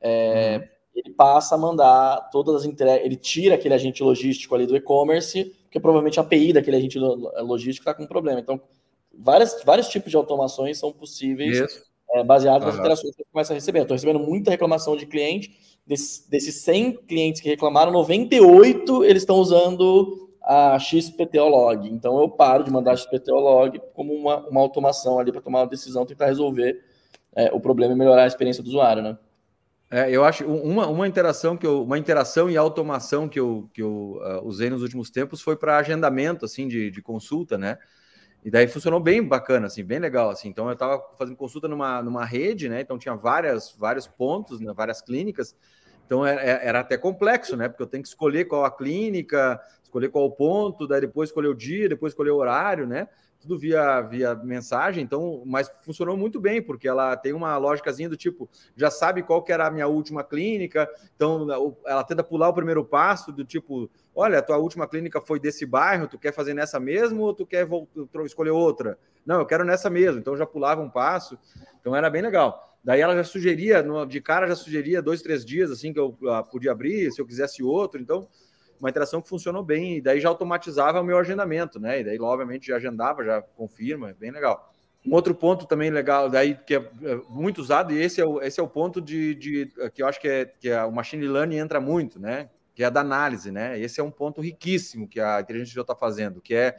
é, uhum. ele passa a mandar todas as entregas, ele tira aquele agente logístico ali do e-commerce, porque provavelmente a API daquele agente logístico está com problema. Então, várias, vários tipos de automações são possíveis é, baseados uhum. nas interações que você começa a receber. Estou recebendo muita reclamação de cliente. Desses, desses 100 clientes que reclamaram, 98 eles estão usando a XPTO log. Então eu paro de mandar XPTO log como uma, uma automação ali para tomar uma decisão, tentar resolver é, o problema e melhorar a experiência do usuário, né? É, eu acho uma, uma interação que eu, uma interação e automação que eu, que eu uh, usei nos últimos tempos foi para agendamento assim de, de consulta, né? E daí funcionou bem bacana, assim, bem legal, assim. Então eu estava fazendo consulta numa, numa rede, né? Então tinha várias, vários pontos, né? várias clínicas. Então era, é, é, era, até complexo, né? Porque eu tenho que escolher qual a clínica, escolher qual ponto, daí depois escolher o dia, depois escolher o horário, né? Tudo via, via mensagem, então, mas funcionou muito bem, porque ela tem uma lógicazinha do tipo, já sabe qual que era a minha última clínica, então ela tenta pular o primeiro passo, do tipo, olha, a tua última clínica foi desse bairro, tu quer fazer nessa mesmo ou tu quer escolher outra? Não, eu quero nessa mesmo, então já pulava um passo, então era bem legal. Daí ela já sugeria, de cara já sugeria dois, três dias assim que eu uh, podia abrir, se eu quisesse outro, então uma interação que funcionou bem, e daí já automatizava o meu agendamento, né? E daí, obviamente, já agendava, já confirma, bem legal. Um outro ponto também legal, daí que é, é muito usado, e esse é o, esse é o ponto de, de que eu acho que, é, que a, o machine learning entra muito, né? que é a da análise, né? Esse é um ponto riquíssimo que a inteligência artificial está fazendo, que é,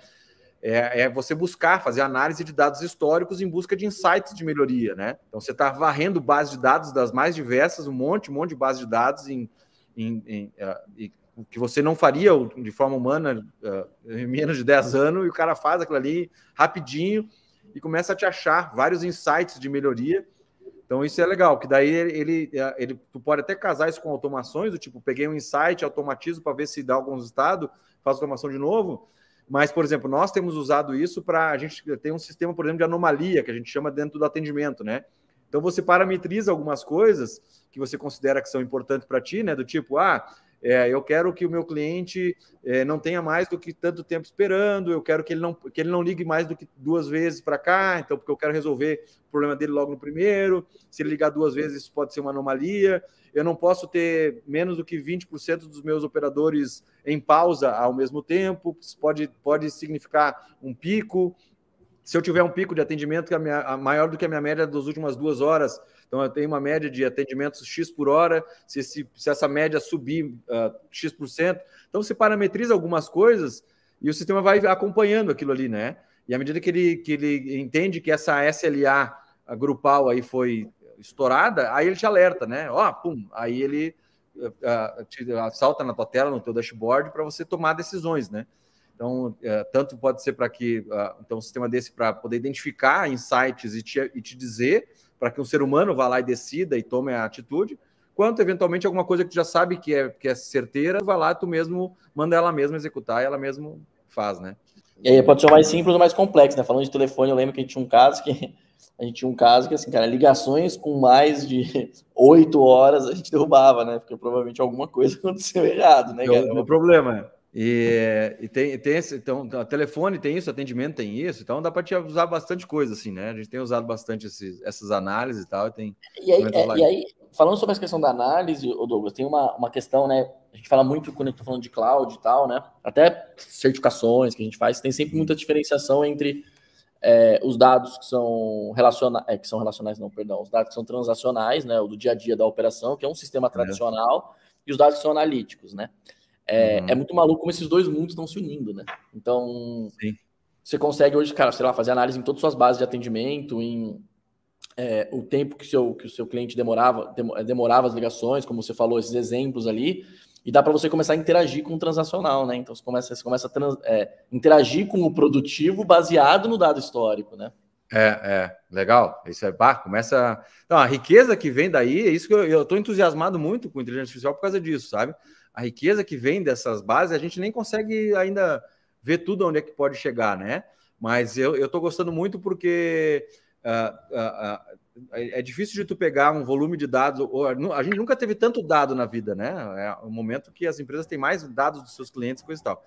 é, é, você buscar fazer análise de dados históricos em busca de insights de melhoria, né? Então você está varrendo base de dados das mais diversas, um monte, um monte de base de dados em, em, em, uh, que você não faria de forma humana uh, em menos de 10 anos, e o cara faz aquilo ali rapidinho e começa a te achar vários insights de melhoria então isso é legal, que daí ele, ele, tu pode até casar isso com automações, do tipo, peguei um insight, automatizo para ver se dá algum resultado, faço automação de novo. Mas, por exemplo, nós temos usado isso para a gente tem um sistema, por exemplo, de anomalia que a gente chama dentro do atendimento, né? Então você parametriza algumas coisas que você considera que são importantes para ti, né? Do tipo, ah, é, eu quero que o meu cliente é, não tenha mais do que tanto tempo esperando, eu quero que ele não, que ele não ligue mais do que duas vezes para cá, então, porque eu quero resolver o problema dele logo no primeiro. Se ele ligar duas vezes, isso pode ser uma anomalia. Eu não posso ter menos do que 20% dos meus operadores em pausa ao mesmo tempo, isso pode, pode significar um pico. Se eu tiver um pico de atendimento que é minha, maior do que a minha média das últimas duas horas, então, eu tenho uma média de atendimentos X por hora, se, se, se essa média subir uh, X%, então você parametriza algumas coisas e o sistema vai acompanhando aquilo ali, né? E à medida que ele, que ele entende que essa SLA grupal aí foi estourada, aí ele te alerta, né? Ó, pum, aí ele uh, te salta na tua tela, no teu dashboard, para você tomar decisões, né? Então, uh, tanto pode ser para que então, um sistema desse para poder identificar insights e te, e te dizer para que um ser humano vá lá e decida e tome a atitude, quanto eventualmente alguma coisa que tu já sabe que é, que é certeira, vai lá, tu mesmo manda ela mesma executar e ela mesmo faz, né? E aí pode ser mais simples ou mais complexo, né? Falando de telefone, eu lembro que a gente tinha um caso que a gente tinha um caso que, assim, cara, ligações com mais de oito horas a gente derrubava, né? Porque provavelmente alguma coisa aconteceu errado, né? É o problema. E, e tem, tem esse, então, telefone tem isso, atendimento tem isso, então dá para te usar bastante coisa, assim, né? A gente tem usado bastante esses, essas análises e tal. Tem e aí, é, e aí, falando sobre essa questão da análise, Douglas, tem uma, uma questão, né? A gente fala muito quando a gente tá falando de cloud e tal, né? Até certificações que a gente faz, tem sempre muita diferenciação entre é, os dados que são relacionais, é, que são relacionais, não, perdão, os dados que são transacionais, né? O do dia a dia da operação, que é um sistema tradicional, é. e os dados que são analíticos, né? É, uhum. é muito maluco como esses dois mundos estão se unindo, né? Então, Sim. você consegue hoje, cara, sei lá, fazer análise em todas as suas bases de atendimento, em é, o tempo que, seu, que o seu cliente demorava, demorava as ligações, como você falou, esses exemplos ali, e dá para você começar a interagir com o transacional, né? Então você começa, você começa a trans, é, interagir com o produtivo baseado no dado histórico, né? É, é, legal. Isso é pá, começa. Não, a riqueza que vem daí, é isso que eu estou entusiasmado muito com inteligência artificial por causa disso, sabe? A riqueza que vem dessas bases, a gente nem consegue ainda ver tudo onde é que pode chegar, né? Mas eu estou gostando muito porque uh, uh, uh, é difícil de tu pegar um volume de dados. A gente nunca teve tanto dado na vida, né? É o momento que as empresas têm mais dados dos seus clientes, coisa e tal.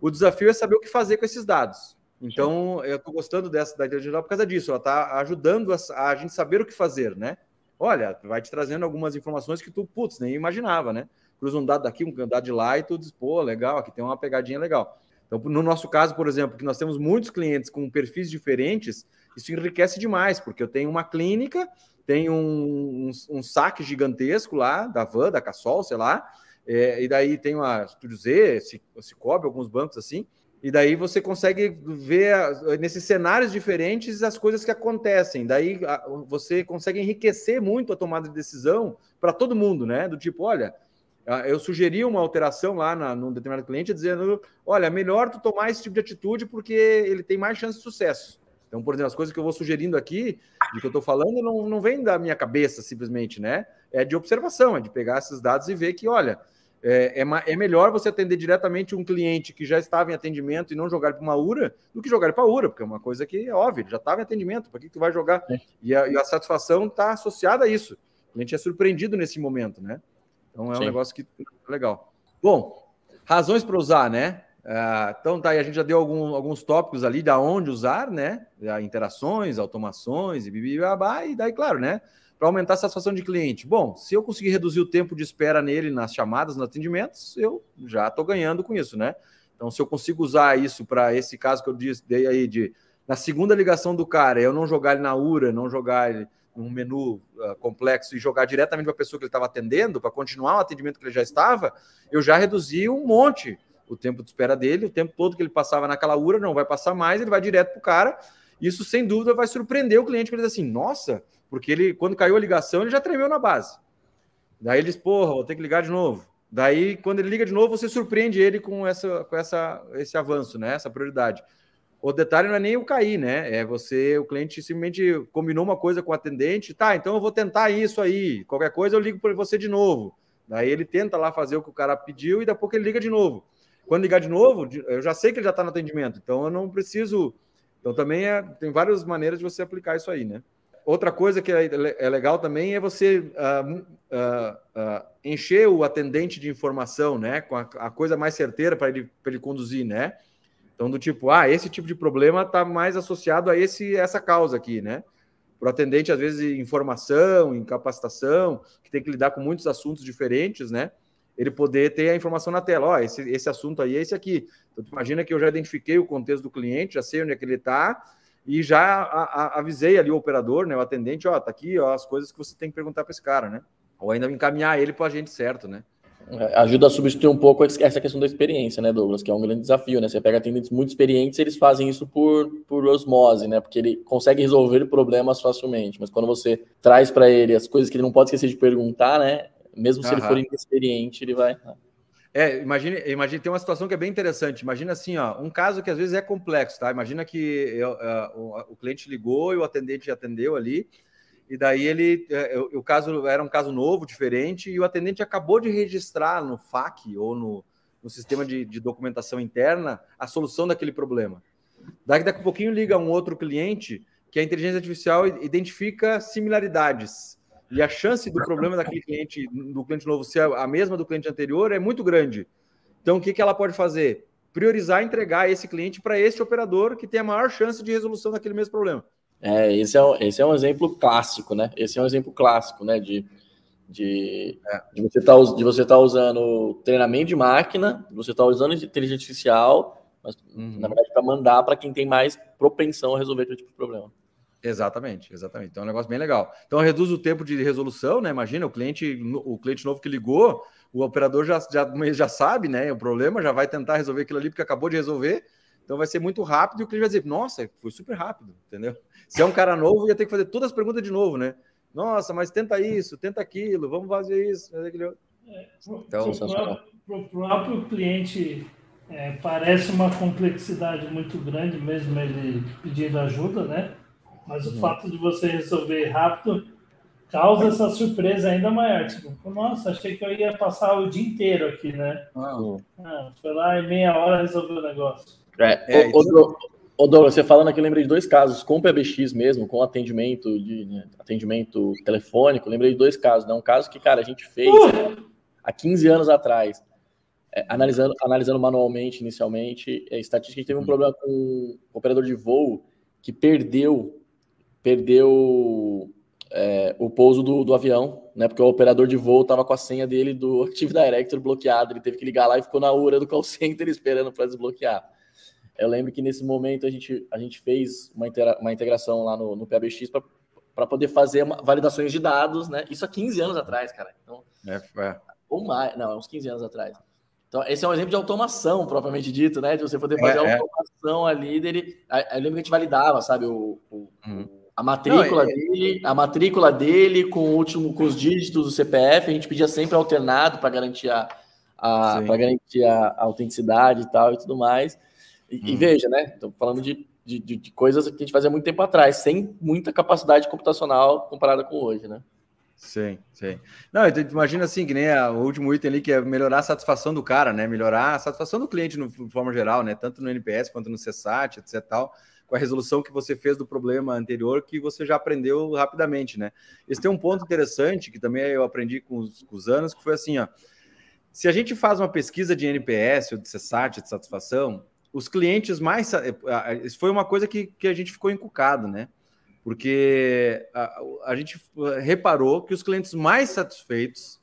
O desafio é saber o que fazer com esses dados. Então, eu estou gostando dessa da inteligência por causa disso. Ela está ajudando a, a, gente saber o que fazer, né? Olha, vai te trazendo algumas informações que tu, putz, nem imaginava, né? Cruza um dado daqui, um dado de lá e tu diz, pô, legal, aqui tem uma pegadinha legal. Então, no nosso caso, por exemplo, que nós temos muitos clientes com perfis diferentes, isso enriquece demais, porque eu tenho uma clínica, tenho um, um, um saque gigantesco lá, da Van, da Cassol, sei lá, é, e daí tem a Estúdio Z, Cicobi, alguns bancos assim, e daí você consegue ver nesses cenários diferentes as coisas que acontecem. Daí você consegue enriquecer muito a tomada de decisão para todo mundo, né? Do tipo, olha, eu sugeri uma alteração lá na, num determinado cliente dizendo, olha, melhor tu tomar esse tipo de atitude porque ele tem mais chance de sucesso. Então, por exemplo, as coisas que eu vou sugerindo aqui, de que eu estou falando, não, não vem da minha cabeça simplesmente, né? É de observação, é de pegar esses dados e ver que, olha, é, é, é, melhor você atender diretamente um cliente que já estava em atendimento e não jogar para uma URA do que jogar para a URA, porque é uma coisa que é óbvia, ele já estava em atendimento, para que, que tu vai jogar? É. E, a, e, a, satisfação está associada a isso. O cliente é surpreendido nesse momento, né? Então é Sim. um negócio que é legal. Bom, razões para usar, né? Uh, então tá aí, a gente já deu algum, alguns tópicos ali da onde usar, né? Interações, automações e bibibabá, e daí, claro, né? Para aumentar a satisfação de cliente. Bom, se eu conseguir reduzir o tempo de espera nele nas chamadas, nos atendimentos, eu já estou ganhando com isso, né? Então, se eu consigo usar isso para esse caso que eu disse, dei aí de na segunda ligação do cara, eu não jogar ele na URA, não jogar ele num menu uh, complexo e jogar diretamente para a pessoa que ele estava atendendo, para continuar o atendimento que ele já estava, eu já reduzi um monte o tempo de espera dele, o tempo todo que ele passava naquela URA, não vai passar mais, ele vai direto para o cara. Isso, sem dúvida, vai surpreender o cliente, que ele diz assim, nossa, porque ele, quando caiu a ligação, ele já tremeu na base. Daí ele diz, porra, vou ter que ligar de novo. Daí, quando ele liga de novo, você surpreende ele com, essa, com essa, esse avanço, né? Essa prioridade. O detalhe não é nem o cair, né? É você, o cliente simplesmente combinou uma coisa com o atendente, tá, então eu vou tentar isso aí. Qualquer coisa eu ligo para você de novo. Daí ele tenta lá fazer o que o cara pediu e daqui a pouco ele liga de novo. Quando ligar de novo, eu já sei que ele já está no atendimento, então eu não preciso. Então também é, tem várias maneiras de você aplicar isso aí, né? Outra coisa que é, é legal também é você uh, uh, uh, encher o atendente de informação, né? Com a, a coisa mais certeira para ele, ele conduzir, né? Então, do tipo, ah, esse tipo de problema está mais associado a esse, essa causa aqui, né? Para o atendente, às vezes, informação, incapacitação, que tem que lidar com muitos assuntos diferentes, né? ele poder ter a informação na tela. Ó, oh, esse, esse assunto aí é esse aqui. Então, imagina que eu já identifiquei o contexto do cliente, já sei onde é que ele está e já a, a, avisei ali o operador, né, o atendente, ó, tá aqui, ó, as coisas que você tem que perguntar para esse cara, né? Ou ainda encaminhar ele para o agente certo, né? É, ajuda a substituir um pouco essa questão da experiência, né, Douglas? Que é um grande desafio, né? Você pega atendentes muito experientes, eles fazem isso por, por osmose, né? Porque ele consegue resolver problemas facilmente. Mas quando você traz para ele as coisas que ele não pode esquecer de perguntar, né? Mesmo se ele for inexperiente, ele vai. É, imagine, imagine, tem uma situação que é bem interessante. Imagina assim, ó, um caso que às vezes é complexo, tá? Imagina que eu, uh, o, o, cliente ligou e o atendente atendeu ali, e daí ele, uh, o caso era um caso novo, diferente, e o atendente acabou de registrar no FAQ ou no, no sistema de, de, documentação interna a solução daquele problema. Daí daqui a pouquinho liga um outro cliente que a inteligência artificial identifica similaridades e a chance do problema daquele cliente, do cliente novo ser a mesma do cliente anterior é muito grande. Então, o que, que ela pode fazer? Priorizar entregar esse cliente para este operador que tem a maior chance de resolução daquele mesmo problema. É, esse é, um, esse é um exemplo clássico, né? Esse é um exemplo clássico, né? De, de, é. de você estar tá, de você tá usando treinamento de máquina, você está usando inteligência artificial, mas uhum. na verdade para mandar para quem tem mais propensão a resolver aquele tipo de problema. Exatamente, exatamente. Então é um negócio bem legal. Então reduz o tempo de resolução, né? Imagina o cliente, o cliente novo que ligou, o operador já, já, já sabe, né? O problema, já vai tentar resolver aquilo ali porque acabou de resolver. Então vai ser muito rápido e o cliente vai dizer, nossa, foi super rápido, entendeu? Se é um cara novo, ia ter que fazer todas as perguntas de novo, né? Nossa, mas tenta isso, tenta aquilo, vamos fazer isso, fazer aquele outro. É, então, para o próprio cliente é, parece uma complexidade muito grande, mesmo ele pedindo ajuda, né? Mas o uhum. fato de você resolver rápido causa essa surpresa ainda maior. Tipo, nossa, achei que eu ia passar o dia inteiro aqui, né? Ah, ah foi lá e meia hora resolveu o negócio. É, é, o, Ô, Douglas, você falando aqui, eu lembrei de dois casos, com o PBX mesmo, com atendimento de né, atendimento telefônico, lembrei de dois casos, né? Um caso que, cara, a gente fez uh! há 15 anos atrás, é, analisando, analisando manualmente, inicialmente, é, estatística, a gente teve um uhum. problema com um operador de voo que perdeu, perdeu é, o pouso do, do, avião, né? Porque o operador de voo estava com a senha dele do Active Directory bloqueado, ele teve que ligar lá e ficou na hora do call center esperando para desbloquear. Eu lembro que nesse momento a gente, a gente fez uma, integra uma integração lá no, no PBX para poder fazer uma, validações de dados, né? Isso há 15 anos atrás, cara. Então, é, é. Ou mais, não, uns 15 anos atrás. Então, esse é um exemplo de automação, propriamente dito, né? De você poder fazer é, a é. automação ali dele. Eu lembro que a gente validava, sabe, o, o uhum. a matrícula não, é, dele, a matrícula dele com o último, com os dígitos do CPF, a gente pedia sempre alternado para garantir a, a para garantir a, a autenticidade e tal e tudo mais. E, hum. e veja, né? Estou falando de, de, de, coisas que a gente fazia muito tempo atrás, sem muita capacidade computacional comparada com hoje, né? Sim, sim. Não, então, imagina assim, que nem a, o último item ali, que é melhorar a satisfação do cara, né? Melhorar a satisfação do cliente no, de forma geral, né? Tanto no NPS quanto no CSAT, etc. Tal, com a resolução que você fez do problema anterior, que você já aprendeu rapidamente, né? Esse tem um ponto interessante, que também eu aprendi com os, com os anos, que foi assim, ó. Se a gente faz uma pesquisa de NPS ou de CSAT, de satisfação, os clientes mais. Isso foi uma coisa que, que a gente ficou encucado, né? Porque a, a gente reparou que os clientes mais satisfeitos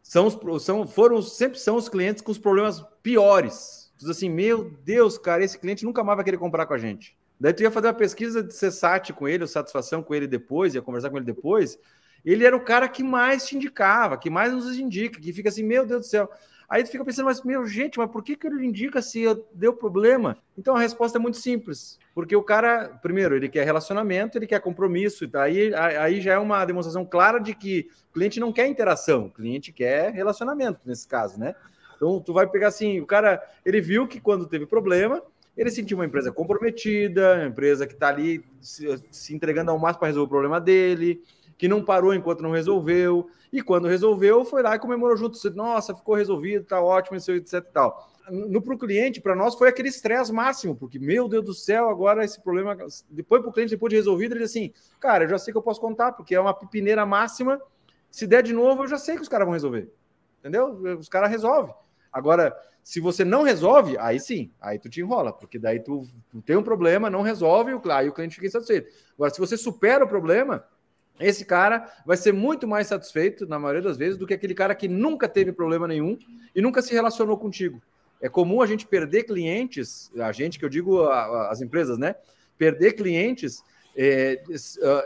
são, os, são foram sempre são os clientes com os problemas piores. Diz assim, meu Deus, cara, esse cliente nunca mais vai querer comprar com a gente. Daí tu ia fazer uma pesquisa de CSAT com ele, ou satisfação com ele depois, ia conversar com ele depois. Ele era o cara que mais te indicava, que mais nos indica, que fica assim, meu Deus do céu. Aí tu fica pensando, mas meu, gente, mas por que, que ele indica se deu problema? Então a resposta é muito simples. Porque o cara, primeiro, ele quer relacionamento, ele quer compromisso. Aí, aí já é uma demonstração clara de que o cliente não quer interação, o cliente quer relacionamento, nesse caso, né? Então tu vai pegar assim, o cara, ele viu que quando teve problema, ele sentiu uma empresa comprometida, uma empresa que está ali se, se entregando ao máximo para resolver o problema dele, que não parou enquanto não resolveu, e quando resolveu, foi lá e comemorou junto. Nossa, ficou resolvido, tá ótimo, etc e tal. No para o cliente, para nós, foi aquele estresse máximo, porque, meu Deus do céu, agora esse problema. Depois para o cliente, depois de resolvido, ele assim: cara, eu já sei que eu posso contar, porque é uma pipineira máxima. Se der de novo, eu já sei que os caras vão resolver. Entendeu? Os caras resolvem. Agora, se você não resolve, aí sim, aí tu te enrola, porque daí tu, tu tem um problema, não resolve, aí o cliente fica insatisfeito. Agora, se você supera o problema, esse cara vai ser muito mais satisfeito, na maioria das vezes, do que aquele cara que nunca teve problema nenhum e nunca se relacionou contigo. É comum a gente perder clientes, a gente que eu digo as empresas, né? Perder clientes é,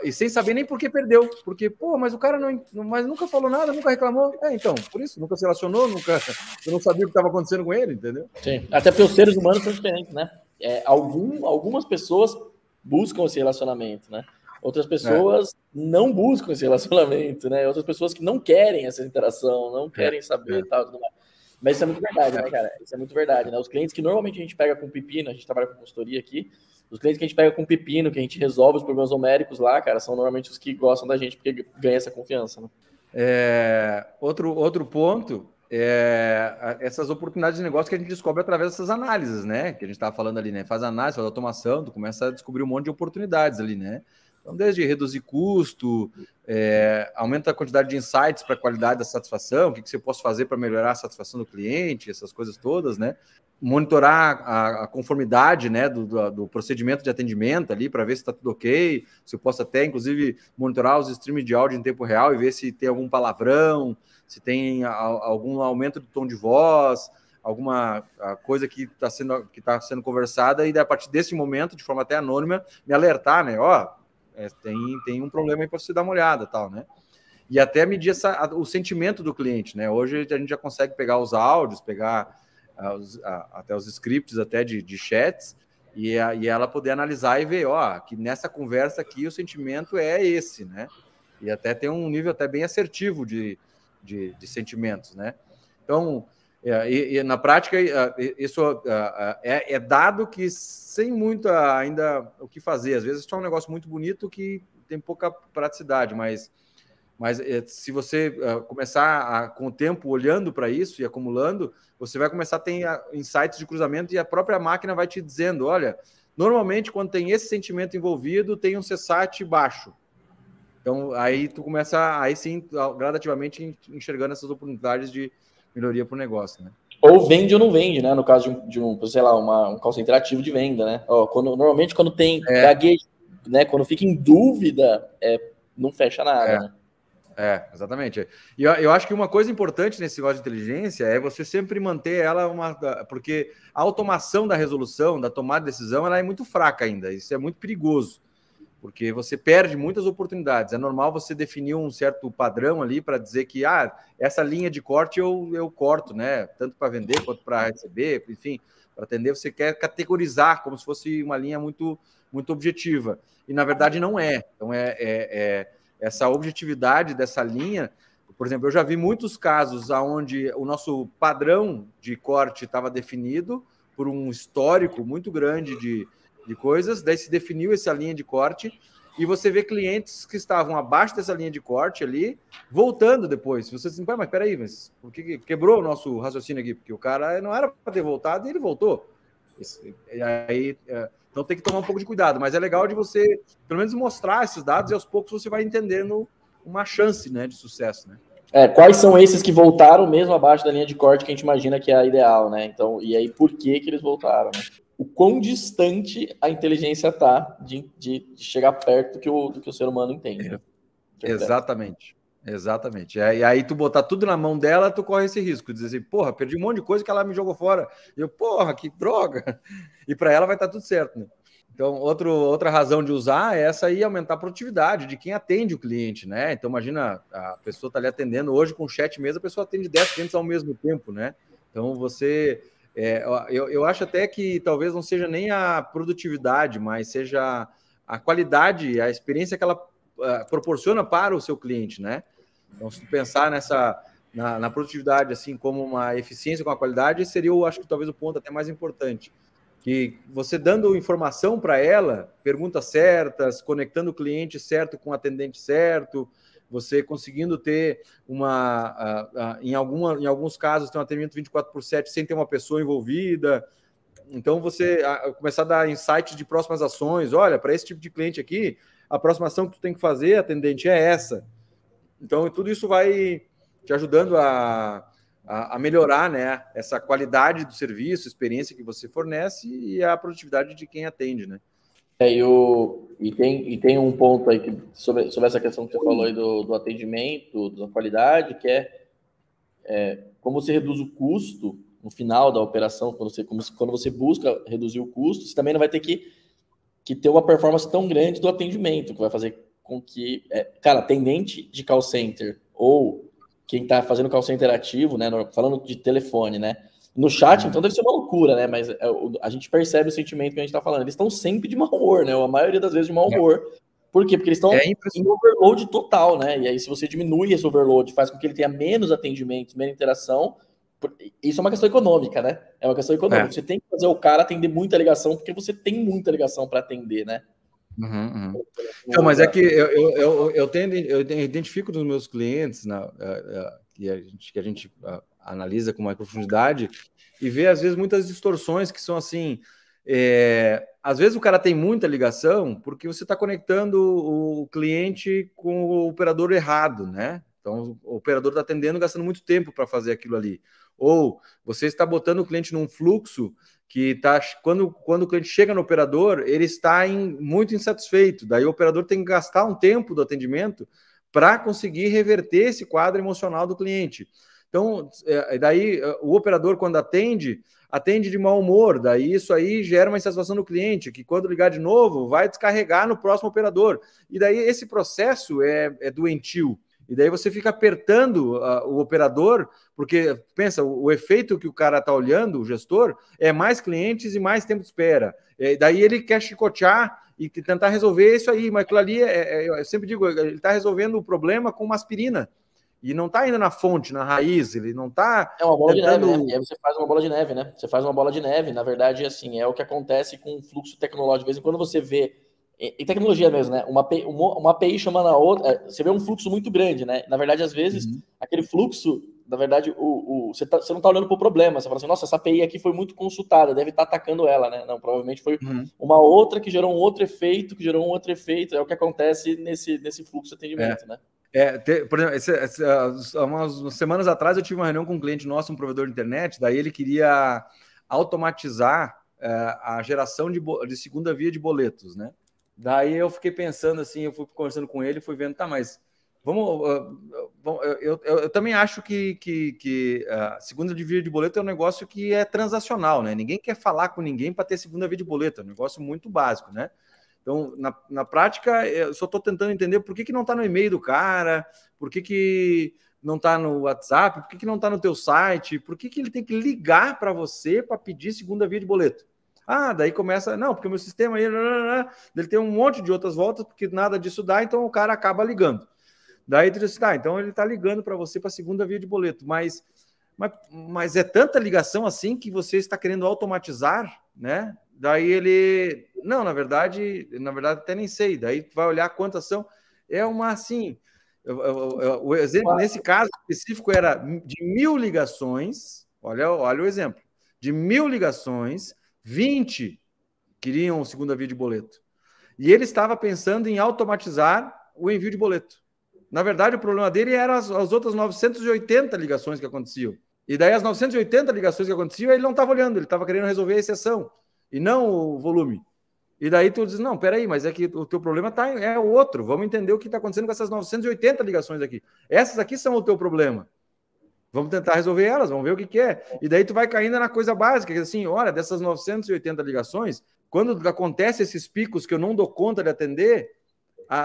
e sem saber nem por que perdeu. Porque, pô, mas o cara não, mas nunca falou nada, nunca reclamou. É, então, por isso, nunca se relacionou, nunca. Eu não sabia o que estava acontecendo com ele, entendeu? Sim, até porque os seres humanos são diferentes, né? É, algum, algumas pessoas buscam esse relacionamento, né? Outras pessoas é. não buscam esse relacionamento, né? Outras pessoas que não querem essa interação, não querem é. saber e tal, tudo mais. Mas isso é muito verdade, né, cara? Isso é muito verdade, né? Os clientes que normalmente a gente pega com pepino, a gente trabalha com consultoria aqui, os clientes que a gente pega com pepino, que a gente resolve os problemas numéricos lá, cara, são normalmente os que gostam da gente, porque ganha essa confiança, né? É, outro, outro ponto é essas oportunidades de negócio que a gente descobre através dessas análises, né? Que a gente estava falando ali, né? Faz análise, faz automação, tu começa a descobrir um monte de oportunidades ali, né? Então, desde reduzir custo, é, aumenta a quantidade de insights para a qualidade da satisfação, o que, que você pode fazer para melhorar a satisfação do cliente, essas coisas todas, né? Monitorar a, a conformidade né, do, do, do, procedimento de atendimento ali para ver se está tudo ok. Você possa até, inclusive, monitorar os streams de áudio em tempo real e ver se tem algum palavrão, se tem a, algum aumento do tom de voz, alguma coisa que está sendo, que tá sendo conversada, e a partir desse momento, de forma até anônima, me alertar, né? Ó, é, tem, tem um problema aí para você dar uma olhada, tal, né? E até medir essa, o sentimento do cliente, né? Hoje a gente já consegue pegar os áudios, pegar uh, os, uh, até os scripts até de, de chats e, a, e ela poder analisar e ver, ó, que nessa conversa aqui o sentimento é esse, né? E até tem um nível até bem assertivo de, de, de sentimentos, né? Então, é, e, e, na prática, isso é, é, dado que sem muito ainda o que fazer. Às vezes é só um negócio muito bonito que tem pouca praticidade, mas Mas é, se você começar a, com o tempo olhando para isso e acumulando, você vai começar a ter insights de cruzamento e a própria máquina vai te dizendo: olha, normalmente quando tem esse sentimento envolvido, tem um CSAT baixo. Então aí tu começa, aí sim, gradativamente enxergando essas oportunidades de melhoria para o negócio, né? Ou vende ou não vende, né? No caso de um, de um sei lá, uma, um call center ativo de venda, né? Ó, quando, normalmente quando tem é. gaguejo, né? Quando fica em dúvida, é, não fecha nada, é. né? É, exatamente. E eu, eu, acho que uma coisa importante nesse negócio de inteligência é você sempre manter ela uma. Porque a automação da resolução, da tomada de decisão, ela é muito fraca ainda. Isso é muito perigoso, porque você perde muitas oportunidades. É normal você definir um certo padrão ali para dizer que ah, essa linha de corte eu, eu corto, né? Tanto para vender quanto para receber, enfim, para atender, você quer categorizar como se fosse uma linha muito, muito objetiva. E na verdade não é. Então é, é, é essa objetividade dessa linha. Por exemplo, eu já vi muitos casos onde o nosso padrão de corte estava definido por um histórico muito grande de, de coisas, daí se definiu essa linha de corte, e você vê clientes que estavam abaixo dessa linha de corte ali, voltando depois. Você diz, mas peraí, mas por que quebrou o nosso raciocínio aqui? Porque o cara não era para ter voltado e ele voltou. E aí, é, então tem que tomar um pouco de cuidado, mas é legal de você, pelo menos, mostrar esses dados e aos poucos você vai entendendo uma chance né, de sucesso. Né? É, quais são esses que voltaram mesmo abaixo da linha de corte que a gente imagina que é a ideal, né? Então, e aí por que, que eles voltaram? Né? O quão distante a inteligência está de, de, de, chegar perto do que o, do que o ser humano entende. É, exatamente. Exatamente. E aí tu botar tudo na mão dela, tu corre esse risco. Dizer assim, porra, perdi um monte de coisa que ela me jogou fora. E eu, porra, que droga. E para ela vai estar tá tudo certo, né? Então, outro, outra razão de usar é essa aí, aumentar a produtividade de quem atende o cliente, né? Então, imagina, a pessoa está ali atendendo hoje com chat mesmo, a pessoa atende 10 clientes ao mesmo tempo, né? Então, você... É, eu, eu acho até que talvez não seja nem a produtividade, mas seja a qualidade, a experiência que ela uh, proporciona para o seu cliente, né? Então, se tu pensar nessa na, na, produtividade, assim como uma eficiência com a qualidade, seria, eu acho que talvez o ponto até mais importante. Que você dando informação para ela, perguntas certas, conectando o cliente certo com o atendente certo, você conseguindo ter uma, uh, uh, em, alguma, em alguns casos, ter um atendimento 24 por 7 sem ter uma pessoa envolvida. Então, você uh, começar a dar insights de próximas ações. Olha, para esse tipo de cliente aqui, a próxima ação que tu tem que fazer, atendente, é essa então, tudo isso vai te ajudando a, a, a, melhorar né, essa qualidade do serviço, experiência que você fornece e a produtividade de quem atende, né? É, eu, e, tem, e tem um ponto aí que, sobre, sobre essa questão que você falou aí do, do atendimento, da qualidade, que é, é como você reduz o custo no final da operação, quando você, como, quando você busca reduzir o custo, você também não vai ter que, que ter uma performance tão grande do atendimento, que vai fazer com que, é, cara, atendente de call center ou quem está fazendo call center ativo, né, falando de telefone, né, no chat, então deve ser uma loucura, né, mas é, a gente percebe o sentimento que a gente está falando. Eles estão sempre de mau humor, né, a maioria das vezes de mau humor. Por quê? Porque eles estão é em overload total, né? E aí, se você diminui esse overload, faz com que ele tenha menos atendimentos, menos interação, isso é uma questão econômica, né? É uma questão econômica. É. Você tem que fazer o cara atender muita ligação, porque você tem muita ligação para atender, né? Uhum, uhum. Não, mas é que eu, eu, eu, eu, tenho, eu identifico nos meus clientes na, uh, uh, que a gente, que a gente uh, analisa com mais profundidade e vê, às vezes, muitas distorções que são assim. É, às vezes o cara tem muita ligação porque você está conectando o cliente com o operador errado, né? Então, o operador está atendendo, gastando muito tempo para fazer aquilo ali. Ou você está botando o cliente num fluxo que tá quando, quando o cliente chega no operador, ele está em, muito insatisfeito. Daí o operador tem que gastar um tempo do atendimento para conseguir reverter esse quadro emocional do cliente. Então, é, daí é, o operador, quando atende, atende de mau humor. Daí isso aí gera uma insatisfação no cliente, que quando ligar de novo, vai descarregar no próximo operador. E daí esse processo é, é doentio. E daí você fica apertando uh, o operador, porque pensa, o, o, efeito que o cara está olhando, o gestor, é mais clientes e mais tempo de espera. E daí ele quer chicotear e tentar resolver isso aí, mas aquilo ali, é, é, eu sempre digo, ele está resolvendo o problema com uma aspirina. E não está ainda na fonte, na raiz, ele não está. É uma bola tentando... de neve, né? E aí você faz uma bola de neve, né? Você faz uma bola de neve. Na verdade, assim, é o que acontece com o fluxo tecnológico. De vez em quando você vê em tecnologia mesmo, né? Uma API, uma API chamando a outra, é, você vê um fluxo muito grande, né? Na verdade, às vezes, uhum. aquele fluxo, na verdade, o, o, você, tá, você não está olhando para o problema, você fala assim, nossa, essa API aqui foi muito consultada, deve estar tá atacando ela, né? Não, provavelmente foi uhum. uma outra que gerou um outro efeito, que gerou um outro efeito, é o que acontece nesse, nesse fluxo de atendimento, é. né? É, te, por exemplo, esse, esse, uh, umas semanas atrás eu tive uma reunião com um cliente nosso, um provedor de internet, daí ele queria automatizar uh, a geração de, de segunda via de boletos, né? Daí eu fiquei pensando assim, eu fui conversando com ele, fui vendo, tá, mas vamos. Uh, eu, eu, eu, também acho que, que, que uh, segunda via de boleto é um negócio que é transacional, né? Ninguém quer falar com ninguém para ter segunda via de boleto, é um negócio muito básico, né? Então, na, na prática, eu só estou tentando entender por que, que não está no e-mail do cara, por que, que não está no WhatsApp, por que, que não está no teu site, por que, que ele tem que ligar para você para pedir segunda via de boleto. Ah, daí começa, não, porque o meu sistema aí, ele tem um monte de outras voltas, porque nada disso dá, então o cara acaba ligando. Daí tu diz, tá, então ele está ligando para você para a segunda via de boleto, mas, mas, mas é tanta ligação assim que você está querendo automatizar, né? Daí ele, não, na verdade, na verdade até nem sei. Daí vai olhar quantas são. É uma assim, o exemplo nesse caso específico era de mil ligações. Olha, olha o exemplo. De mil ligações, 20 queriam segunda via de boleto. E ele estava pensando em automatizar o envio de boleto. Na verdade, o problema dele eram as, as outras 980 ligações que aconteciam. E daí, as 980 ligações que aconteciam, ele não estava olhando, ele estava querendo resolver a exceção e não o volume. E daí tu diz, não, peraí, mas é que o teu problema tá, é outro. Vamos entender o que está acontecendo com essas 980 ligações aqui. Essas aqui são o teu problema. Vamos tentar resolver elas, vamos ver o que, que é. E daí tu vai caindo na coisa básica, que assim, olha, dessas 980 ligações, quando acontece esses picos que eu não dou conta de atender,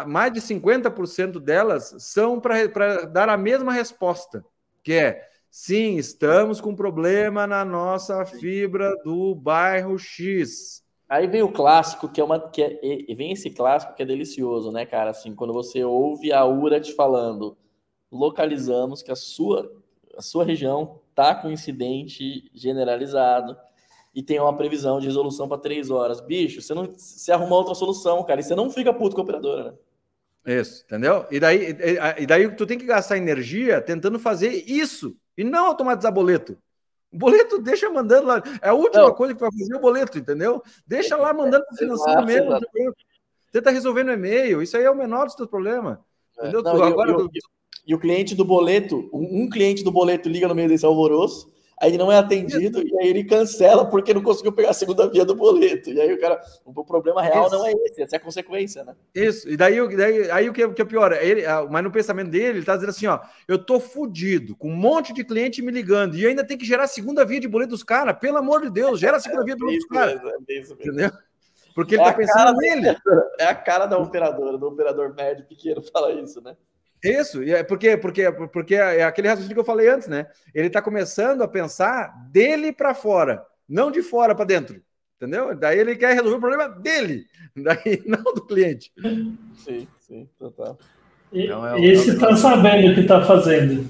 mais de 50% delas são para dar a mesma resposta, que é sim, estamos com problema na nossa fibra do bairro X. Aí vem o clássico, que é uma. Que é, e vem esse clássico que é delicioso, né, cara? Assim, quando você ouve a URA te falando, localizamos que a sua a sua região está com incidente generalizado e tem uma previsão de resolução para três horas. Bicho, você não você arruma outra solução, cara, e você não fica puto com a operadora, né? Isso, entendeu? E daí, e, e daí tu tem que gastar energia tentando fazer isso e não automatizar boleto. O boleto deixa mandando lá. É a última não. coisa que vai fazer o boleto, entendeu? Deixa lá mandando para o financeiro mesmo. Tenta resolver no e-mail. Isso aí é o menor dos teus problemas. É. Entendeu? Não, agora, eu, eu, e o cliente do boleto, um cliente do boleto liga no meio desse alvoroço, aí ele não é atendido e aí ele cancela porque não conseguiu pegar a segunda via do boleto. E aí o cara, o problema real Isso. não é esse, essa é a consequência, né? Isso, e daí, daí aí o que, o que é pior, ele, mas no pensamento dele, ele tá dizendo assim, ó, eu tô fudido, com um monte de cliente me ligando, e ainda tem que gerar a segunda via de boleto dos caras, pelo amor de Deus, gera a segunda via de boleto dos caras. É entendeu? Porque ele é tá pensando nele. É a cara da operadora, do operador médio pequeno fala isso, né? Isso, e é porque, porque, porque é aquele raciocínio que eu falei antes, né? Ele está começando a pensar dele para fora, não de fora para dentro. Entendeu? Daí ele quer resolver o problema dele, daí não do cliente. Sim, sim, total. E, não, é, esse está é, sabendo o que está fazendo.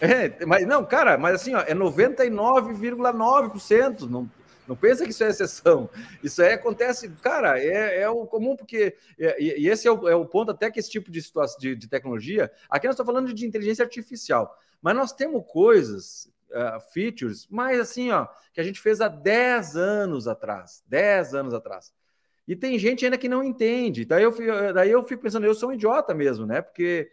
É, mas não, cara, mas assim, ó, é 99,9%. Não, não pensa que isso é exceção. Isso aí acontece, cara, é, é o comum, porque. É, e, e esse é o, é o, ponto, até que esse tipo de situação de, de tecnologia. Aqui nós estamos falando de inteligência artificial, mas nós temos coisas, uh, features, mas assim, ó, que a gente fez há 10 anos atrás. 10 anos atrás. E tem gente ainda que não entende. Daí eu, daí eu fico pensando, eu sou um idiota mesmo, né? Porque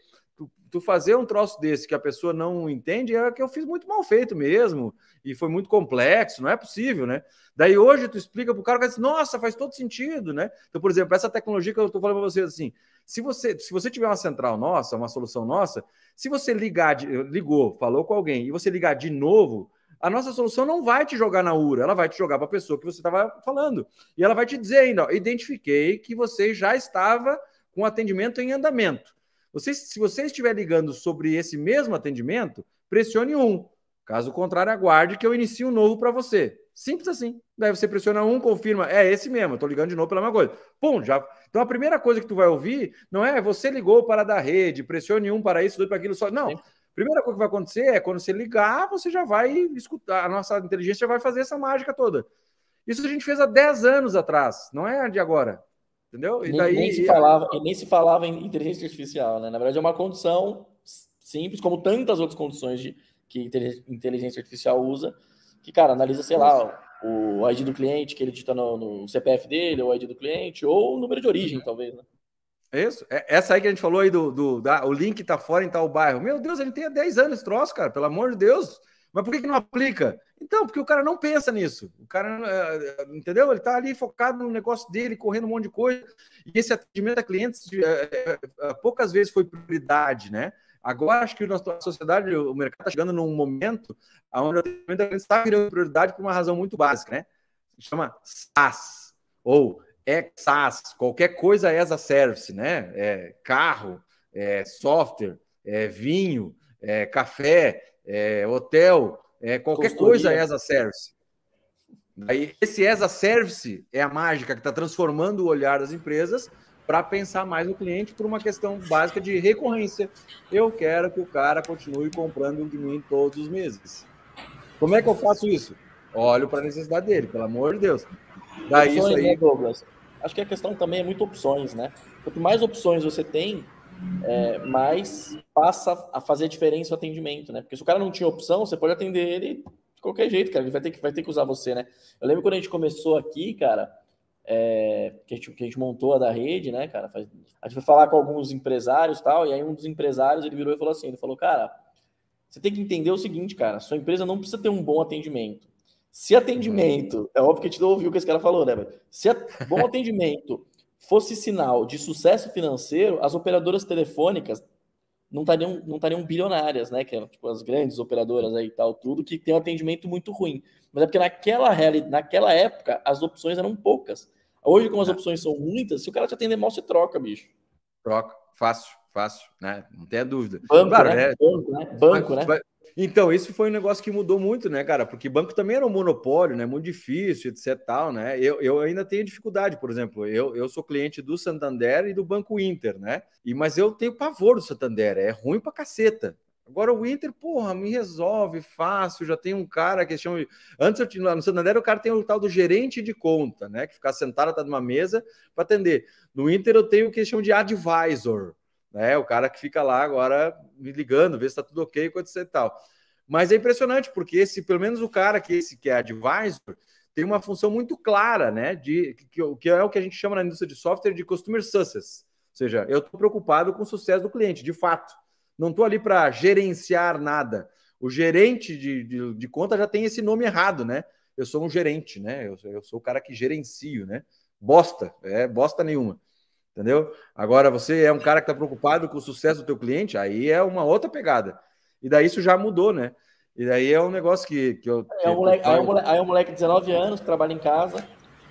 tu fazer um troço desse que a pessoa não entende é que eu fiz muito mal feito mesmo e foi muito complexo, não é possível, né? Daí hoje tu explica para o cara que diz, nossa, faz todo sentido, né? Então, por exemplo, essa tecnologia que eu estou falando para vocês assim, se você se você tiver uma central nossa, uma solução nossa, se você ligar, de, ligou, falou com alguém e você ligar de novo, a nossa solução não vai te jogar na URA, ela vai te jogar para a pessoa que você estava falando. E ela vai te dizer ainda, ó, identifiquei que você já estava com atendimento em andamento. Você, se você estiver ligando sobre esse mesmo atendimento, pressione um. Caso contrário, aguarde que eu inicie um novo para você. Simples assim. Daí você pressiona um, confirma, é esse mesmo, eu tô ligando de novo pela mesma coisa. Pum, já. Então a primeira coisa que tu vai ouvir não é você ligou para da rede, pressione um para isso, dois para aquilo só. Não. Sim. Primeira coisa que vai acontecer é quando você ligar, você já vai escutar, a nossa inteligência já vai fazer essa mágica toda. Isso a gente fez há 10 anos atrás, não é de agora. Entendeu? E nem, daí, nem se falava, nem se falava em inteligência artificial, né? Na verdade, é uma condição simples, como tantas outras condições de, que inteligência artificial usa, que, cara, analisa, sei lá, o ID do cliente que ele digita no, no CPF dele, ou o ID do cliente, ou o número de origem, talvez, né? Isso. É, essa aí que a gente falou aí do, do da, o link tá fora em tal bairro. Meu Deus, ele tem 10 anos esse troço, cara, pelo amor de Deus. Mas por que, que não aplica? Então, porque o cara não pensa nisso. O cara, é, entendeu? Ele tá ali focado no negócio dele, correndo um monte de coisa. E esse atendimento a clientes é, é, poucas vezes foi prioridade, né? Agora acho que a nossa sociedade, o mercado está chegando num momento onde o atendimento a clientes está virando prioridade por uma razão muito básica, né? Se chama SaaS ou XaaS, qualquer coisa as a service, né? É carro, é software, é vinho, é café, é hotel, é qualquer coisa as a service. Aí, esse as a service é a mágica que está transformando o olhar das empresas para pensar mais no cliente por uma questão básica de recorrência. Eu quero que o cara continue comprando de mim todos os meses. Como é que eu faço isso? Olho para a necessidade dele, pelo amor de Deus. Daí isso aí. Né, Douglas? Acho que a questão também é muito opções, né? Quanto mais opções você tem, é, mais passa a fazer diferença o atendimento, né? Porque se o cara não tinha opção, você pode atender ele de qualquer jeito, cara. Ele vai ter que, vai ter que usar você, né? Eu lembro quando a gente começou aqui, cara, é, que, a gente, que a gente montou a da rede, né, cara? A gente foi falar com alguns empresários tal, e aí um dos empresários ele virou e falou assim: ele falou, cara, você tem que entender o seguinte, cara, sua empresa não precisa ter um bom atendimento. Se atendimento, é óbvio que a gente não ouviu o que esse cara falou, né? Se bom atendimento fosse sinal de sucesso financeiro, as operadoras telefônicas não estariam, não estariam bilionárias, né? Que é, tipo as grandes operadoras aí e tal, tudo, que tem um atendimento muito ruim. Mas é porque naquela, naquela época as opções eram poucas. Hoje, como as é. opções são muitas, se o cara te atender mal, você troca, bicho. Troca, fácil, fácil, né? Não tenha dúvida. Banco, claro, né? É... Banco, né? Banco, né? Então, isso foi um negócio que mudou muito, né, cara? Porque banco também era um monopólio, né? Muito difícil, etc. Tal, né? Eu, eu ainda tenho dificuldade, por exemplo. Eu, eu sou cliente do Santander e do Banco Inter, né? E, mas eu tenho pavor do Santander, é ruim pra caceta. Agora o Inter, porra, me resolve fácil. Já tem um cara que chama. Antes eu tinha no Santander, o cara tem o tal do gerente de conta, né? Que fica sentado atrás de uma mesa para atender. No Inter eu tenho o que eles chamam de advisor né? O cara que fica lá agora me ligando, ver se está tudo ok, quanto e tal. Mas é impressionante, porque esse, pelo menos o cara que esse que é advisor, tem uma função muito clara, né? De que, que é o que a gente chama na indústria de software de customer success. Ou seja, eu estou preocupado com o sucesso do cliente, de fato. Não estou ali para gerenciar nada. O gerente de, de, de, conta já tem esse nome errado, né? Eu sou um gerente, né? Eu, eu sou o cara que gerencio, né? Bosta, é bosta nenhuma entendeu? Agora, você é um cara que está preocupado com o sucesso do teu cliente, aí é uma outra pegada. E daí isso já mudou, né? E daí é um negócio que, que eu. É um moleque, aí, é um moleque, aí é um moleque de 19 anos que trabalha em casa,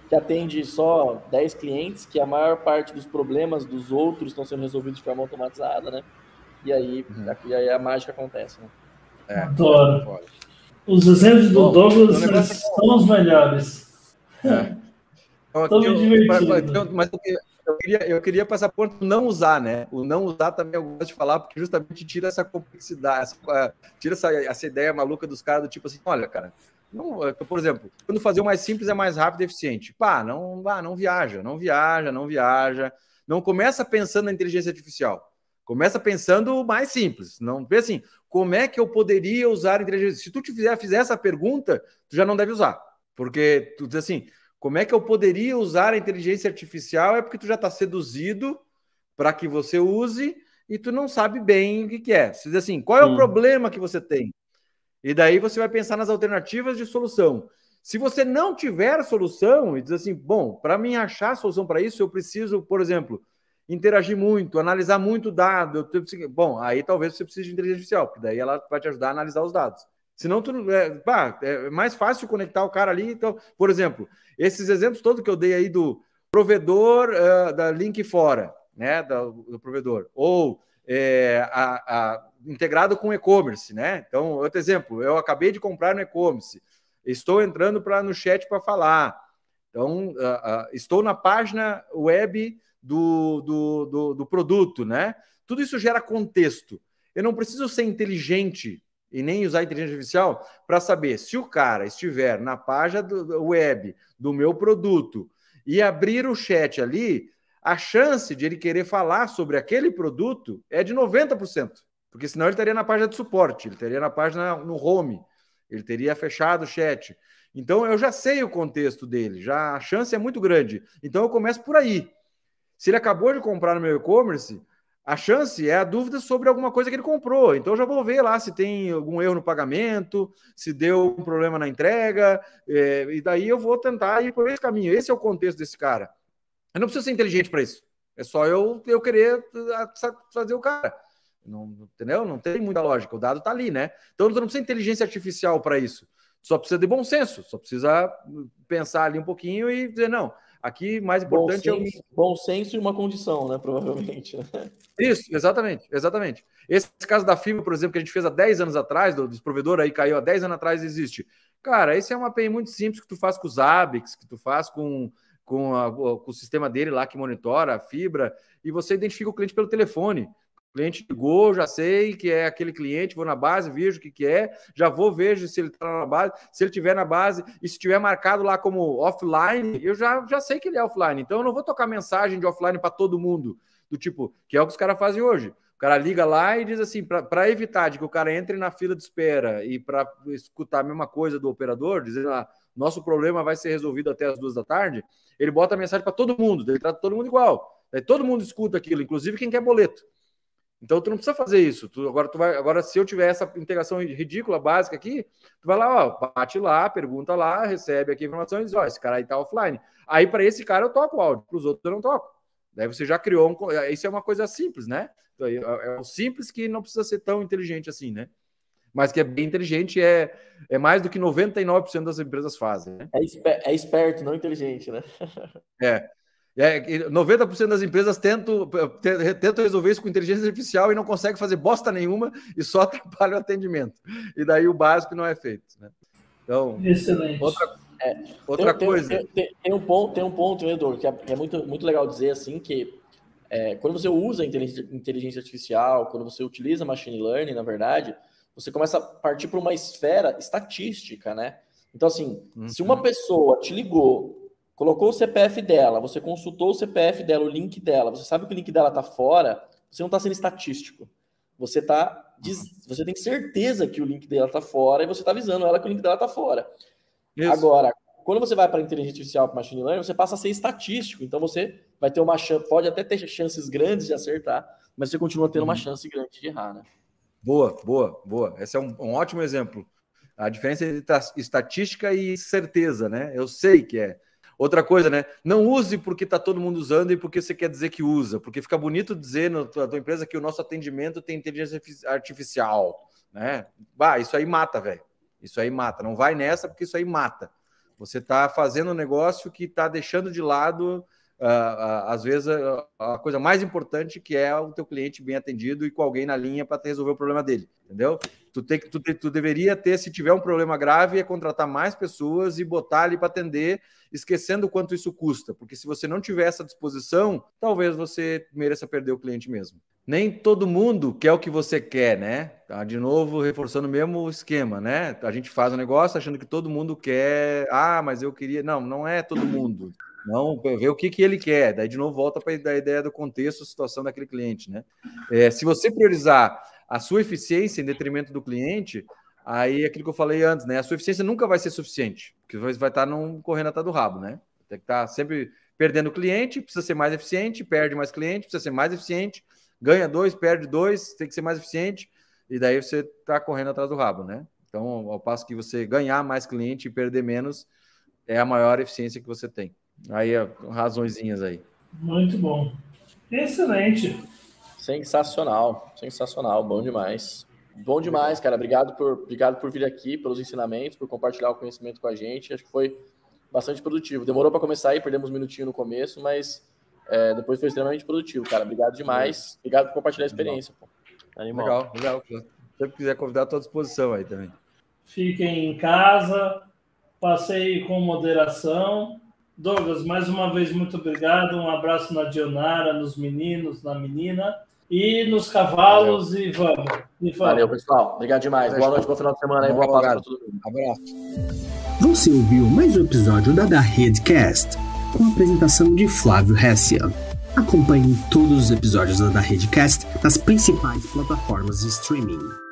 que atende só 10 clientes, que a maior parte dos problemas dos outros estão sendo resolvidos de forma automatizada, né? E aí, uhum. e aí a mágica acontece, né? É, Adoro. Os exemplos do Bom, Douglas é são os melhores. É. Estou me divertindo. Mas, mas, eu queria, eu queria passar por não usar, né? O não usar também eu gosto de falar, porque justamente tira essa complexidade, essa, tira essa, essa ideia maluca dos caras do tipo assim, olha, cara, não, por exemplo, quando fazer o mais simples é mais rápido e eficiente. Pá, não, pá, não viaja, não viaja, não viaja. Não começa pensando na inteligência artificial. Começa pensando mais simples. Não pensa assim, como é que eu poderia usar inteligência? Se tu te fizer, fizer essa pergunta, tu já não deve usar. Porque tu diz assim, como é que eu poderia usar a inteligência artificial? É porque tu já está seduzido para que você use e tu não sabe bem o que, que é. Você diz assim, qual é o hum. problema que você tem? E daí você vai pensar nas alternativas de solução. Se você não tiver solução e diz assim, bom, para mim achar a solução para isso, eu preciso, por exemplo, interagir muito, analisar muito dado. Bom, aí talvez você precise de inteligência artificial, porque daí ela vai te ajudar a analisar os dados. Senão, tu, é, pá, é mais fácil conectar o cara ali. Então, por exemplo, esses exemplos todos que eu dei aí do provedor uh, da link fora, né, do, do provedor, ou é, a, a, integrado com e-commerce, né? Então, outro exemplo, eu acabei de comprar no e-commerce, estou entrando para no chat para falar. Então, uh, uh, estou na página web do, do, do, do produto, né? Tudo isso gera contexto. Eu não preciso ser inteligente e nem usar inteligência artificial para saber se o cara estiver na página do web do meu produto e abrir o chat ali, a chance de ele querer falar sobre aquele produto é de 90%, porque senão ele estaria na página de suporte, ele estaria na página no home, ele teria fechado o chat. Então eu já sei o contexto dele, já a chance é muito grande. Então eu começo por aí. Se ele acabou de comprar no meu e-commerce, a chance é a dúvida sobre alguma coisa que ele comprou. Então já vou ver lá se tem algum erro no pagamento, se deu um problema na entrega, é, e daí eu vou tentar ir por esse caminho. Esse é o contexto desse cara. Eu não preciso ser inteligente para isso. É só eu, eu querer fazer o cara. Não, entendeu? Não tem muita lógica. O dado está ali, né? Então, você não precisa de inteligência artificial para isso. Só precisa de bom senso. Só precisa pensar ali um pouquinho e dizer, não, aqui mais importante bom senso, é o... Bom senso e uma condição, né? Provavelmente. Né? Isso, exatamente, exatamente. Esse caso da FIBA, por exemplo, que a gente fez há 10 anos atrás, do, dos provedores aí caiu há 10 anos atrás, existe. Cara, esse é uma API muito simples que tu faz com os ABICs, que tu faz com com, a, com, o sistema dele lá que monitora a fibra, e você identifica o cliente pelo telefone. Cliente ligou, já sei que é aquele cliente, vou na base, vejo o que, que é, já vou, vejo se ele está na base, se ele estiver na base, e se tiver marcado lá como offline, eu já, já sei que ele é offline. Então eu não vou tocar mensagem de offline para todo mundo, do tipo, que é o que os caras fazem hoje. O cara liga lá e diz assim, para evitar de que o cara entre na fila de espera e para escutar a mesma coisa do operador, dizendo lá, nosso problema vai ser resolvido até as duas da tarde, ele bota a mensagem para todo mundo, ele trata todo mundo igual. Aí todo mundo escuta aquilo, inclusive quem quer boleto. Então tu não precisa fazer isso. Tu, agora tu vai, agora se eu tiver essa integração ridícula básica aqui, tu vai lá, ó, bate lá, pergunta lá, recebe aqui a informação e diz, ó, esse cara aí tá offline. Aí para esse cara eu toco o áudio, para os outros eu não toco. Daí você já criou um, isso é uma coisa simples, né? É, é um simples que não precisa ser tão inteligente assim, né? mas que é bem inteligente é, é mais do que 99% das empresas fazem. Né? É, esper, é esperto, não inteligente, né? é. É, 90% das empresas tentam, tentam resolver isso com inteligência artificial e não conseguem fazer bosta nenhuma e só atrapalham o atendimento. E daí o básico não é feito. Né? Então, Excelente. Outra, é, outra tem, coisa. Tem, tem, tem, um ponto, tem um ponto, Eduardo, que é, que é muito, muito legal dizer assim que é, quando você usa inteligência, inteligência artificial, quando você utiliza machine learning, na verdade, você começa a partir para uma esfera estatística, né? Então, assim, uhum. se uma pessoa te ligou, colocou o CPF dela, você consultou o CPF dela, o link dela, você sabe que o link dela está fora, você não está sendo estatístico. Você tá, diz, você tem certeza que o link dela está fora e você está avisando ela que o link dela está fora. Isso. Agora, quando você vai para inteligência artificial, para machine learning, você passa a ser estatístico. Então você vai ter uma chance, pode até ter chances grandes de acertar, mas você continua tendo uhum. uma chance grande de errar, né? Boa, boa, boa. Esse é um, um ótimo exemplo. A diferença entre estatística e certeza, né? Eu sei que é. Outra coisa, né? Não use porque está todo mundo usando e porque você quer dizer que usa, porque fica bonito dizer na tua, tua empresa que o nosso atendimento tem inteligência artificial, né? Bah, isso aí mata, velho. Isso aí mata. Não vai nessa porque isso aí mata. Você está fazendo um negócio que está deixando de lado uh, às vezes, a, a, coisa mais importante que é o teu cliente bem atendido e com alguém na linha para resolver o problema dele, entendeu? Tu, tem, tu, tu deveria ter, se tiver um problema grave, é contratar mais pessoas e botar ali para atender, esquecendo quanto isso custa, porque se você não tiver essa disposição, talvez você mereça perder o cliente mesmo. Nem todo mundo quer o que você quer, né? Tá, de novo, reforçando o mesmo esquema, né? A gente faz um negócio achando que todo mundo quer. Ah, mas eu queria. Não, não é todo mundo. Não, ver o que, que ele quer. Daí, de novo, volta para a ideia do contexto, situação daquele cliente. Né? É, se você priorizar a sua eficiência em detrimento do cliente, aí é aquilo que eu falei antes, né? A sua eficiência nunca vai ser suficiente, porque você vai estar num, correndo atrás do rabo, né? Tem que estar sempre perdendo cliente, precisa ser mais eficiente, perde mais cliente, precisa ser mais eficiente, ganha dois, perde dois, tem que ser mais eficiente, e daí você está correndo atrás do rabo, né? Então, ao passo que você ganhar mais cliente e perder menos, é a maior eficiência que você tem. Aí, razõezinhas aí. Muito bom. Excelente. Sensacional, sensacional, bom demais. Bom demais, cara. Obrigado por, obrigado por vir aqui, pelos ensinamentos, por compartilhar o conhecimento com a gente. Acho que foi bastante produtivo. Demorou para começar aí, perdemos um minutinho no começo, mas é, depois foi extremamente produtivo, cara. Obrigado demais. Obrigado por compartilhar a experiência. Animal. Legal, legal. Se você quiser convidar, estou à disposição aí também. Fiquem em casa, passeie com moderação Douglas, mais uma vez, muito obrigado. Um abraço na Dionara, nos meninos, na menina e nos cavalos Valeu. e vamos. E vamos. Valeu, pessoal. Obrigado demais. Boa noite, bom final de semana aí. Boa Páscoa para todo mundo. Abraço. Você ouviu mais um episódio da Da Redcast, com a apresentação de Flávio Hessia. Acompanhe todos os episódios da Redcast nas principais plataformas de streaming.